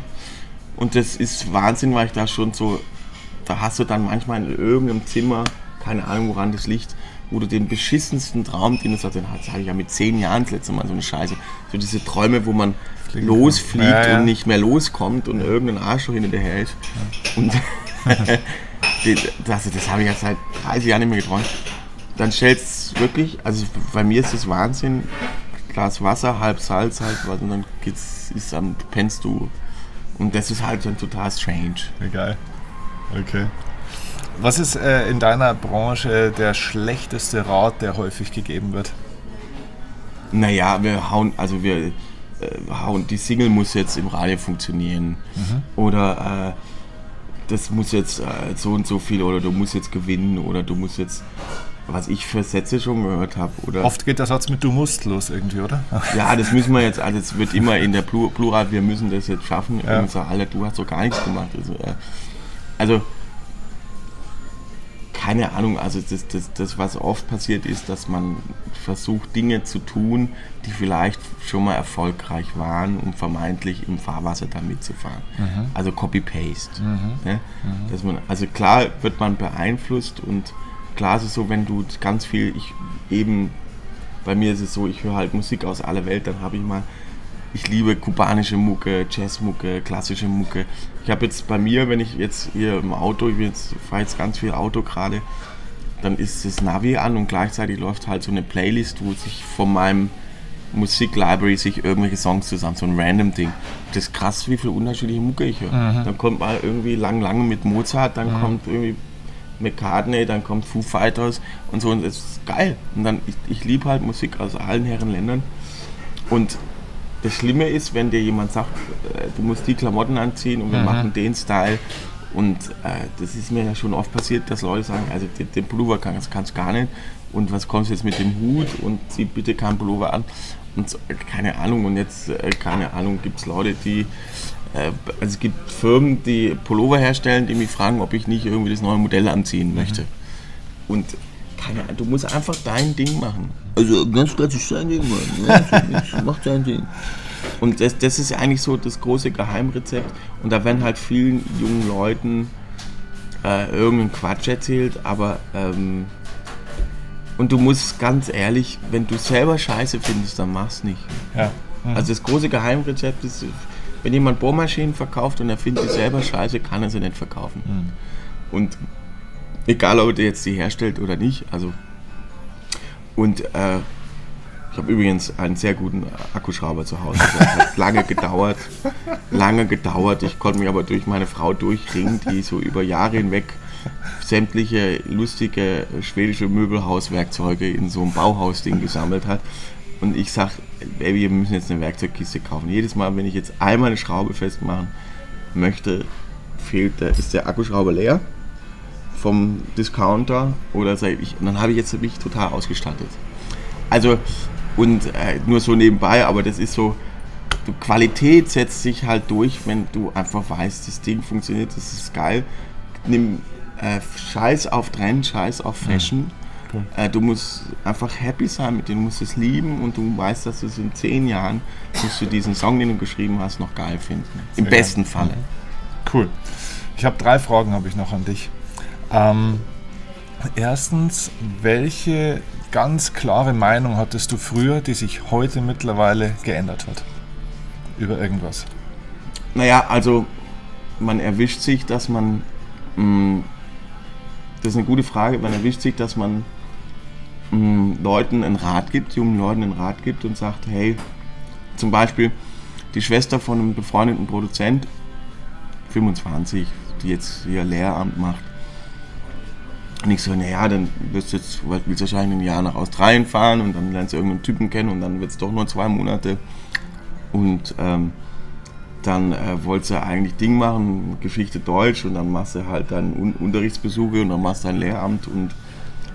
Und das ist Wahnsinn, weil ich da schon so, da hast du dann manchmal in irgendeinem Zimmer, keine Ahnung woran das liegt, wo du den beschissensten Traum, den du hast, den hatte ich ja mit zehn Jahren das letzte Mal so eine Scheiße. So diese Träume, wo man Fliegen losfliegt ja, ja. und nicht mehr loskommt und irgendein Arschloch hinterher ist. Ja. Und das, das habe ich ja seit 30 Jahren nicht mehr geträumt. Dann stellst du wirklich, also bei mir ist das Wahnsinn, Glas Wasser, halb Salz, halt, und dann geht's, ist dann pennst du. Und das ist halt dann total strange. Egal. Okay. Was ist äh, in deiner Branche der schlechteste Rat, der häufig gegeben wird? Naja, wir hauen, also wir äh, hauen, die Single muss jetzt im Radio funktionieren. Mhm. Oder äh, das muss jetzt äh, so und so viel oder du musst jetzt gewinnen oder du musst jetzt, was ich für Sätze schon gehört habe. Oft geht der Satz mit du musst los irgendwie, oder? Ja, das müssen wir jetzt, also es wird immer in der Plural, wir müssen das jetzt schaffen. Ja. Und so, Alter, du hast doch gar nichts gemacht. Also, äh, also keine Ahnung, also das, das, das, was oft passiert ist, dass man versucht, Dinge zu tun, die vielleicht schon mal erfolgreich waren, um vermeintlich im Fahrwasser da mitzufahren. Mhm. Also Copy-Paste. Mhm. Ne? Mhm. Dass man, also klar wird man beeinflusst und klar ist es so, wenn du ganz viel, ich eben, bei mir ist es so, ich höre halt Musik aus aller Welt, dann habe ich mal ich liebe kubanische Mucke, Jazzmucke, klassische Mucke. Ich habe jetzt bei mir, wenn ich jetzt hier im Auto, ich fahre jetzt ganz viel Auto gerade, dann ist das Navi an und gleichzeitig läuft halt so eine Playlist, wo sich von meinem Musiklibrary sich irgendwelche Songs zusammen, so ein random Ding. Das ist krass, wie viel unterschiedliche Mucke ich höre. Mhm. Dann kommt mal irgendwie lang, lang mit Mozart, dann mhm. kommt irgendwie McCartney, dann kommt Foo Fighters und so und das ist geil. Und dann, ich, ich liebe halt Musik aus allen Herren Ländern und das Schlimme ist, wenn dir jemand sagt, äh, du musst die Klamotten anziehen und wir mhm. machen den Style Und äh, das ist mir ja schon oft passiert, dass Leute sagen, also den, den Pullover kann, das kannst du gar nicht. Und was kommst du jetzt mit dem Hut und zieh bitte keinen Pullover an. Und so, keine Ahnung. Und jetzt, äh, keine Ahnung, gibt es Leute, die äh, also es gibt Firmen, die Pullover herstellen, die mich fragen, ob ich nicht irgendwie das neue Modell anziehen mhm. möchte. Und keine Ahnung, du musst einfach dein Ding machen. Also ganz klassisch dein Ding machen. Mach dein Ding. Und das, das ist eigentlich so das große Geheimrezept. Und da werden halt vielen jungen Leuten äh, irgendeinen Quatsch erzählt, aber ähm, und du musst ganz ehrlich, wenn du selber Scheiße findest, dann mach's nicht. Ja. Mhm. Also das große Geheimrezept ist, wenn jemand Bohrmaschinen verkauft und er findet sie selber scheiße, kann er sie nicht verkaufen. Mhm. Und egal, ob er jetzt die herstellt oder nicht, also und äh, ich habe übrigens einen sehr guten Akkuschrauber zu Hause. Das hat lange gedauert, lange gedauert. Ich konnte mich aber durch meine Frau durchringen, die so über Jahre hinweg sämtliche lustige schwedische Möbelhauswerkzeuge in so einem Bauhausding gesammelt hat. Und ich sage, Baby, wir müssen jetzt eine Werkzeugkiste kaufen. Jedes Mal, wenn ich jetzt einmal eine Schraube festmachen möchte, fehlt ist der Akkuschrauber leer vom Discounter oder ich, dann habe ich jetzt mich total ausgestattet. Also, und äh, nur so nebenbei, aber das ist so, die Qualität setzt sich halt durch, wenn du einfach weißt, das Ding funktioniert, das ist geil. Nimm äh, Scheiß auf Trend, Scheiß auf Fashion. Mhm äh, du musst einfach happy sein mit dem, du musst es lieben und du weißt, dass du es in zehn Jahren, musst du diesen Song, den du geschrieben hast, noch geil finden. Im Sehr besten geil. Falle. Cool. Ich habe drei Fragen habe ich noch an dich. Ähm, erstens, welche ganz klare Meinung hattest du früher, die sich heute mittlerweile geändert hat? Über irgendwas? Naja, also man erwischt sich, dass man, mh, mm, das ist eine gute Frage, man erwischt sich, dass man mh, Leuten einen Rat gibt, jungen Leuten einen Rat gibt und sagt, hey, zum Beispiel die Schwester von einem befreundeten Produzent, 25, die jetzt hier Lehramt macht. Und ich so, naja, dann wirst du jetzt, willst wahrscheinlich ein Jahr nach Australien fahren und dann lernst du irgendeinen Typen kennen und dann wird es doch nur zwei Monate. Und ähm, dann äh, wolltest du eigentlich Ding machen, Geschichte Deutsch und dann machst du halt dann Un Unterrichtsbesuche und dann machst du ein Lehramt und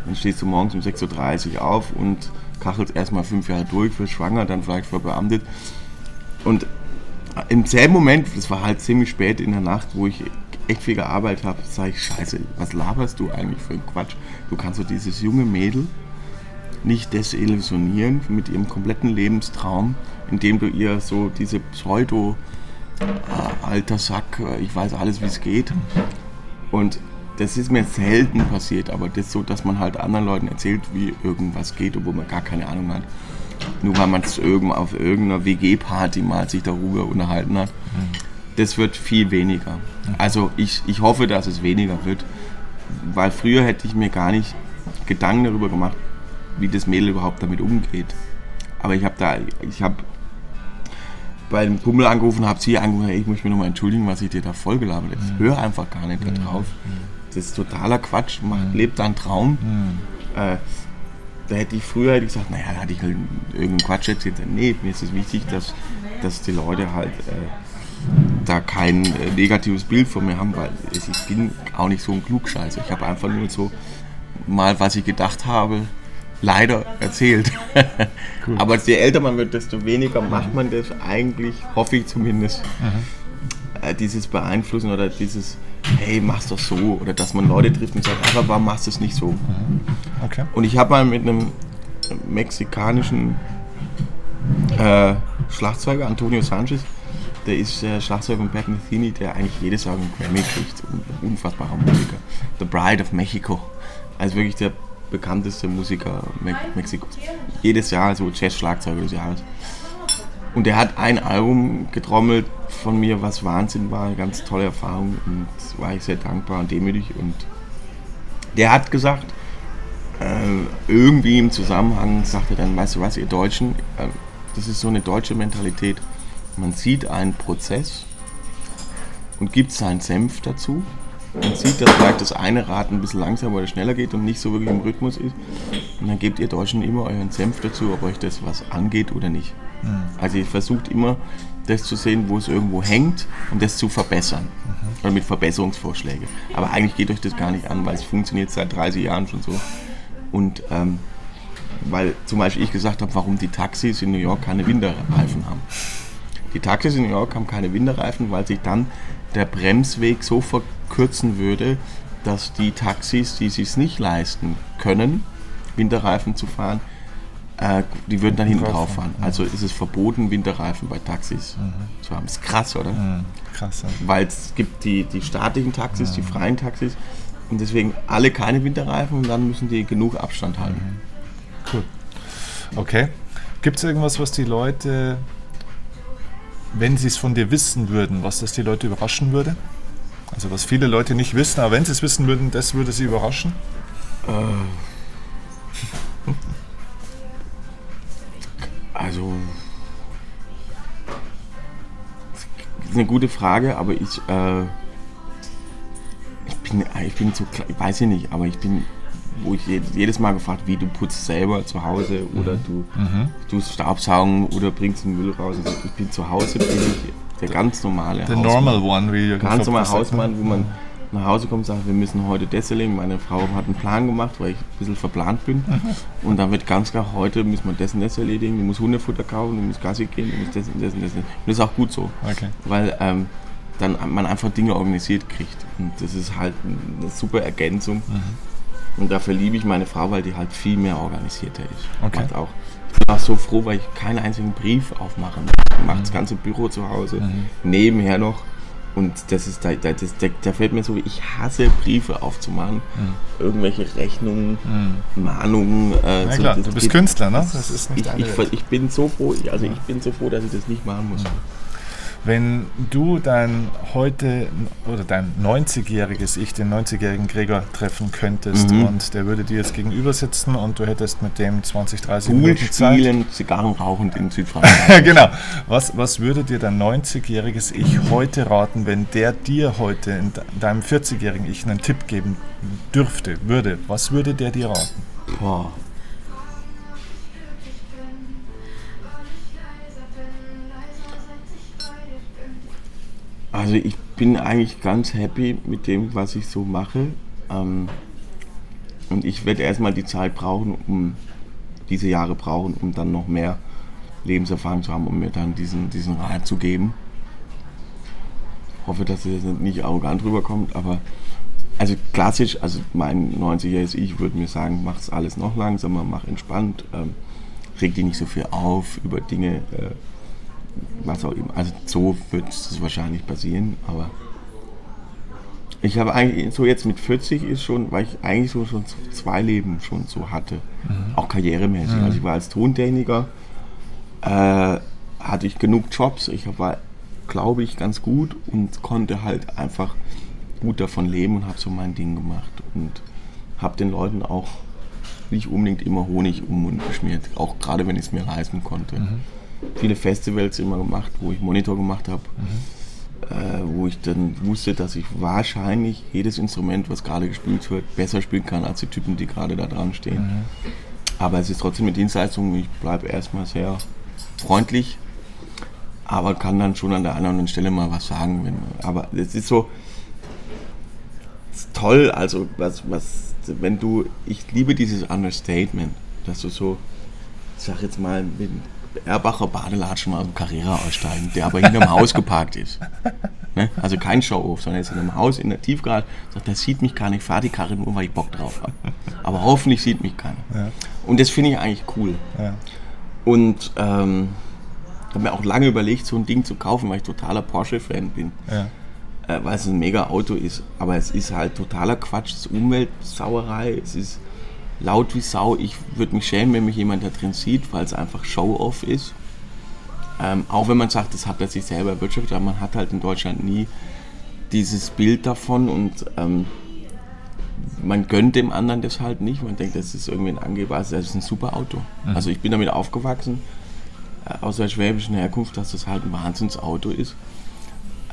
dann stehst du morgens um 6.30 Uhr auf und kachelst erstmal fünf Jahre durch, wirst schwanger, dann vielleicht verbeamtet. Und im selben Moment, das war halt ziemlich spät in der Nacht, wo ich echt viel gearbeitet habe, sage ich, scheiße, was laberst du eigentlich für einen Quatsch? Du kannst so dieses junge Mädel nicht desillusionieren mit ihrem kompletten Lebenstraum, indem du ihr so diese Pseudo äh, alter Sack, äh, ich weiß alles, wie es geht. Und das ist mir selten passiert, aber das ist so, dass man halt anderen Leuten erzählt, wie irgendwas geht, obwohl man gar keine Ahnung hat. Nur weil man es auf irgendeiner WG-Party mal sich darüber unterhalten hat. Das wird viel weniger. Also ich, ich hoffe, dass es weniger wird, weil früher hätte ich mir gar nicht Gedanken darüber gemacht, wie das Mädel überhaupt damit umgeht. Aber ich habe da, ich habe bei dem Kumpel angerufen, habe sie angerufen, hey, ich muss mich nochmal entschuldigen, was ich dir da vollgelabert habe. Ich höre einfach gar nicht da drauf. Das ist totaler Quatsch, macht, lebt deinen Traum. Äh, da hätte ich früher hätte ich gesagt, naja, da hatte ich halt irgendeinen Quatsch erzählt. Nee, mir ist es wichtig, dass, dass die Leute halt äh, da kein äh, negatives Bild von mir haben, weil ich bin auch nicht so ein Klugscheißer. Ich habe einfach nur so mal, was ich gedacht habe, leider erzählt. Cool. Aber je älter man wird, desto weniger macht man das eigentlich, hoffe ich zumindest. Äh, dieses Beeinflussen oder dieses hey, mach's doch so. Oder dass man Leute trifft und sagt, aber warum machst du es nicht so? Okay. Und ich habe mal mit einem mexikanischen äh, Schlagzeuger, Antonio Sanchez, der ist äh, Schlagzeuger von Pat Metheny, der eigentlich jedes Jahr einen Grammy kriegt. Unfassbarer Musiker. The Bride of Mexico. Also wirklich der bekannteste Musiker Me Mexikos. Jedes Jahr so Jazz-Schlagzeuger des Jahres. Und er hat ein Album getrommelt von mir, was Wahnsinn war, eine ganz tolle Erfahrung und war ich sehr dankbar und demütig. Und der hat gesagt, äh, irgendwie im Zusammenhang sagte dann, weißt du was, ihr Deutschen, äh, das ist so eine deutsche Mentalität. Man sieht einen Prozess und gibt seinen Senf dazu Man sieht, dass vielleicht das eine Rad ein bisschen langsamer oder schneller geht und nicht so wirklich im Rhythmus ist. Und dann gebt ihr Deutschen immer euren Senf dazu, ob euch das was angeht oder nicht. Mhm. Also ihr versucht immer, das zu sehen, wo es irgendwo hängt und das zu verbessern. Mhm. Oder mit Verbesserungsvorschlägen. Aber eigentlich geht euch das gar nicht an, weil es funktioniert seit 30 Jahren schon so. Und ähm, weil zum Beispiel ich gesagt habe, warum die Taxis in New York keine Winterreifen haben. Die Taxis in New York haben keine Winterreifen, weil sich dann der Bremsweg so verkürzen würde, dass die Taxis, die sich nicht leisten können, Winterreifen zu fahren, äh, die würden dann hinten drauf fahren. Also ist es verboten, Winterreifen bei Taxis mhm. zu haben. Ist krass, oder? Mhm. Krass. Ja. Weil es gibt die, die staatlichen Taxis, mhm. die freien Taxis und deswegen alle keine Winterreifen und dann müssen die genug Abstand halten. Mhm. Cool. Okay. Gibt es irgendwas, was die Leute, wenn sie es von dir wissen würden, was das die Leute überraschen würde? Also was viele Leute nicht wissen, aber wenn sie es wissen würden, das würde sie überraschen? Äh. Also, das ist eine gute Frage, aber ich, äh, ich bin, ich bin so, ich weiß ich nicht, aber ich bin wo ich jedes Mal gefragt, wie du putzt selber zu Hause oder du mhm. tust Staubsaugen oder bringst den Müll raus. Also ich bin zu Hause, bin ich der ganz normale Der normal one, wie Ganz normaler Hausmann, wo man nach Hause kommt und sagt, wir müssen heute das erlegen. Meine Frau hat einen Plan gemacht, weil ich ein bisschen verplant bin. Mhm. Und dann wird ganz klar, heute müssen wir das und das erledigen. Du musst Hundefutter kaufen, du musst Gassi gehen, du musst das und das und das. Und das ist auch gut so. Okay. Weil ähm, dann man einfach Dinge organisiert kriegt. Und das ist halt eine super Ergänzung. Mhm und dafür liebe ich meine Frau, weil die halt viel mehr organisierter ist. Okay. Macht auch, ich bin auch so froh, weil ich keinen einzigen Brief aufmache. Ich mache mhm. das ganze Büro zu Hause, mhm. nebenher noch. Und das ist, da, da, das, da, fällt mir so, ich hasse Briefe aufzumachen. Mhm. Irgendwelche Rechnungen, mhm. Mahnungen. Äh, ja, so, klar, du bist geht, Künstler, ne? Das ist nicht ich, ich, ich, bin so froh, also ich bin so froh, dass ich das nicht machen muss. Wenn du dein heute oder dein 90-jähriges Ich, den 90-jährigen Gregor treffen könntest mhm. und der würde dir jetzt gegenüber sitzen und du hättest mit dem 20, 30 Pool Minuten Zeit. spielen, Zigarren rauchend in Südfrankreich. genau. Was, was würde dir dein 90-jähriges Ich heute raten, wenn der dir heute in deinem 40-jährigen Ich einen Tipp geben dürfte, würde? Was würde der dir raten? Boah. Also ich bin eigentlich ganz happy mit dem, was ich so mache. Ähm, und ich werde erstmal die Zeit brauchen, um diese Jahre brauchen, um dann noch mehr Lebenserfahrung zu haben, um mir dann diesen, diesen Rat zu geben. Ich hoffe, dass es nicht arrogant rüberkommt, aber also klassisch, also mein 90-jähriges Ich würde mir sagen, mach es alles noch langsamer, mach entspannt, ähm, reg dich nicht so viel auf über Dinge, äh, was auch immer. Also so wird es wahrscheinlich passieren, aber ich habe eigentlich so jetzt mit 40 ist schon, weil ich eigentlich so schon zwei Leben schon so hatte, mhm. auch karrieremäßig. Mhm. Also ich war als Tontechniker, äh, hatte ich genug Jobs, ich war, glaube ich, ganz gut und konnte halt einfach gut davon leben und habe so mein Ding gemacht und habe den Leuten auch nicht unbedingt immer Honig um den Mund geschmiert, auch gerade wenn ich es mir leisten konnte. Mhm viele Festivals immer gemacht, wo ich Monitor gemacht habe, mhm. äh, wo ich dann wusste, dass ich wahrscheinlich jedes Instrument, was gerade gespielt wird, besser spielen kann als die Typen, die gerade da dran stehen. Mhm. Aber es ist trotzdem eine Dienstleistung. Ich bleibe erstmal sehr freundlich, aber kann dann schon an der anderen Stelle mal was sagen. Wenn, aber es ist so ist toll, also was, was, wenn du, ich liebe dieses Understatement, dass du so, ich sag jetzt mal, mit Erbacher Badelatschen aus dem Carrera aussteigen, der aber hinterm Haus geparkt ist. Ne? Also kein Show-Off, sondern jetzt in einem Haus in der Tiefgarage, sagt, der sieht mich gar nicht, fahr die Karre nur, weil ich Bock drauf habe. Aber hoffentlich sieht mich keiner. Ja. Und das finde ich eigentlich cool. Ja. Und ähm, habe mir auch lange überlegt, so ein Ding zu kaufen, weil ich totaler Porsche-Fan bin. Ja. Äh, weil es ein mega Auto ist. Aber es ist halt totaler Quatsch, es ist Umweltsauerei, es ist laut wie Sau. Ich würde mich schämen, wenn mich jemand da drin sieht, weil es einfach Show-off ist. Ähm, auch wenn man sagt, das hat er sich selber erwirtschaftet, aber man hat halt in Deutschland nie dieses Bild davon und ähm, man gönnt dem anderen das halt nicht. Man denkt, das ist irgendwie ein Angeber. Also das ist ein super Auto. Mhm. Also ich bin damit aufgewachsen, äh, aus der schwäbischen Herkunft, dass das halt ein Wahnsinnsauto ist.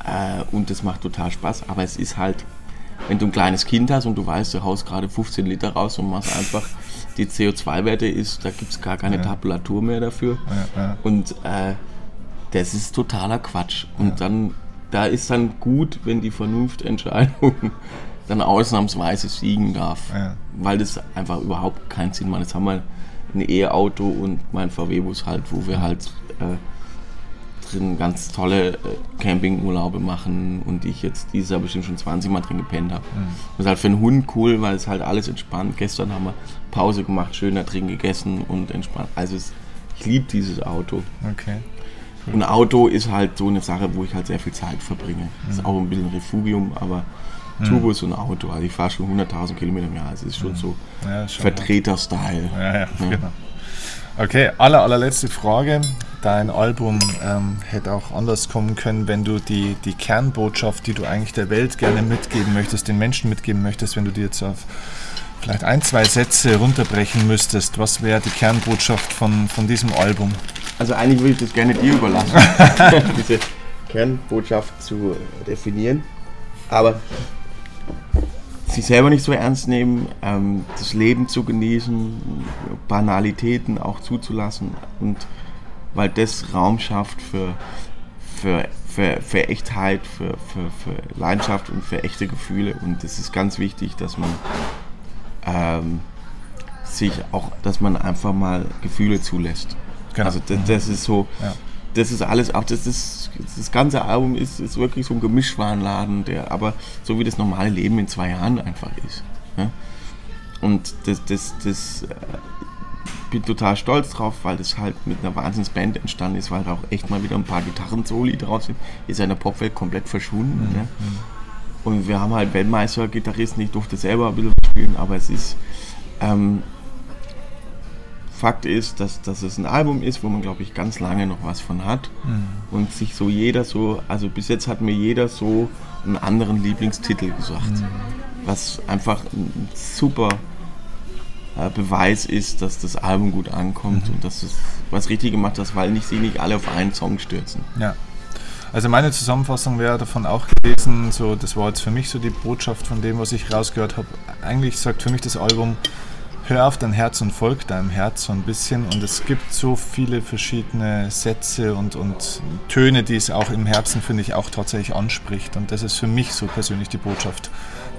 Äh, und das macht total Spaß, aber es ist halt wenn du ein kleines Kind hast und du weißt, du haust gerade 15 Liter raus und machst einfach die CO2-Werte ist, da gibt es gar keine ja. Tabulatur mehr dafür. Ja, ja. Und äh, das ist totaler Quatsch. Und dann, da ist dann gut, wenn die Vernunftentscheidung dann ausnahmsweise siegen darf. Weil das einfach überhaupt keinen Sinn macht. Jetzt haben wir ein E-Auto und mein VW-Bus halt, wo wir halt äh, drin ganz tolle äh, Campingurlaube machen und ich jetzt dieses Jahr bestimmt schon 20 Mal drin gepennt habe. Mhm. Das ist halt für einen Hund cool, weil es halt alles entspannt. Gestern haben wir Pause gemacht, schön da drin gegessen und entspannt. Also es, ich liebe dieses Auto. Okay. Cool. Und Auto ist halt so eine Sache, wo ich halt sehr viel Zeit verbringe. Mhm. Ist auch ein bisschen Refugium, aber mhm. Turbus und Auto. Also ich fahre schon 100.000 Kilometer im Jahr. Also es ist schon mhm. so ja, Vertreter-Style. Ja, ja, ja, genau. Okay, aller, allerletzte Frage. Dein Album ähm, hätte auch anders kommen können, wenn du die, die Kernbotschaft, die du eigentlich der Welt gerne mitgeben möchtest, den Menschen mitgeben möchtest, wenn du die jetzt auf vielleicht ein, zwei Sätze runterbrechen müsstest. Was wäre die Kernbotschaft von, von diesem Album? Also eigentlich würde ich das gerne dir überlassen, diese Kernbotschaft zu definieren. Aber sich selber nicht so ernst nehmen, ähm, das Leben zu genießen, Banalitäten auch zuzulassen und weil das Raum schafft für, für, für, für Echtheit, für, für, für Leidenschaft und für echte Gefühle und es ist ganz wichtig, dass man ähm, sich auch, dass man einfach mal Gefühle zulässt. Genau. Also das, das ist so, ja das ist alles, auch das, ist, das ganze Album ist, ist wirklich so ein Gemischwarenladen, der aber so wie das normale Leben in zwei Jahren einfach ist. Ne? Und das, das, das äh, bin total stolz drauf, weil das halt mit einer Wahnsinnsband entstanden ist, weil da auch echt mal wieder ein paar Gitarren-Soli drauf sind. Ist ja in der Popwelt komplett verschwunden. Mhm. Ne? Und wir haben halt Weltmeister-Gitarristen, ich durfte selber ein bisschen spielen, aber es ist ähm, Fakt ist, dass, dass es ein Album ist, wo man, glaube ich, ganz lange noch was von hat. Mhm. Und sich so jeder so, also bis jetzt hat mir jeder so einen anderen Lieblingstitel gesagt. Mhm. Was einfach ein super Beweis ist, dass das Album gut ankommt mhm. und dass es was richtig gemacht hat, weil nicht sie nicht alle auf einen Song stürzen. Ja. Also meine Zusammenfassung wäre davon auch gewesen, so das war jetzt für mich so die Botschaft von dem, was ich rausgehört habe. Eigentlich sagt für mich das Album, hör auf dein Herz und folg deinem Herz so ein bisschen. Und es gibt so viele verschiedene Sätze und, und Töne, die es auch im Herzen, finde ich, auch tatsächlich anspricht. Und das ist für mich so persönlich die Botschaft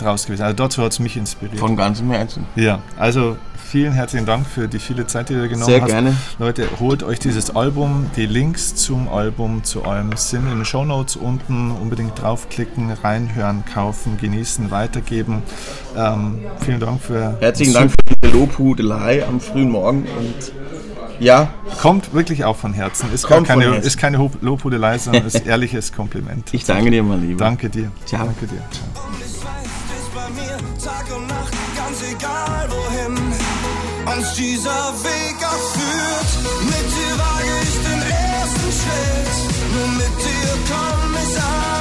draus gewesen. Also dazu hat es mich inspiriert. Von ganzem Herzen. Ja, also vielen herzlichen Dank für die viele Zeit, die du genommen Sehr hast. Sehr gerne. Leute, holt euch dieses Album. Die Links zum Album, zu allem sind in den Show Notes unten. Unbedingt draufklicken, reinhören, kaufen, genießen, weitergeben. Ähm, vielen Dank für. Herzlichen Dank für diese Lobhudelei am frühen Morgen und ja. Kommt wirklich auch von Herzen. Ist, Kommt keine, ist keine Lobhudelei, sondern ist ehrliches Kompliment. Ich danke dir, mein Lieber. Danke dir. Ciao. Danke dir. Ciao. Tag und Nacht, ganz egal wohin uns dieser Weg auch. Mit dir wage ich den ersten Schritt, nur mit dir komm ich an.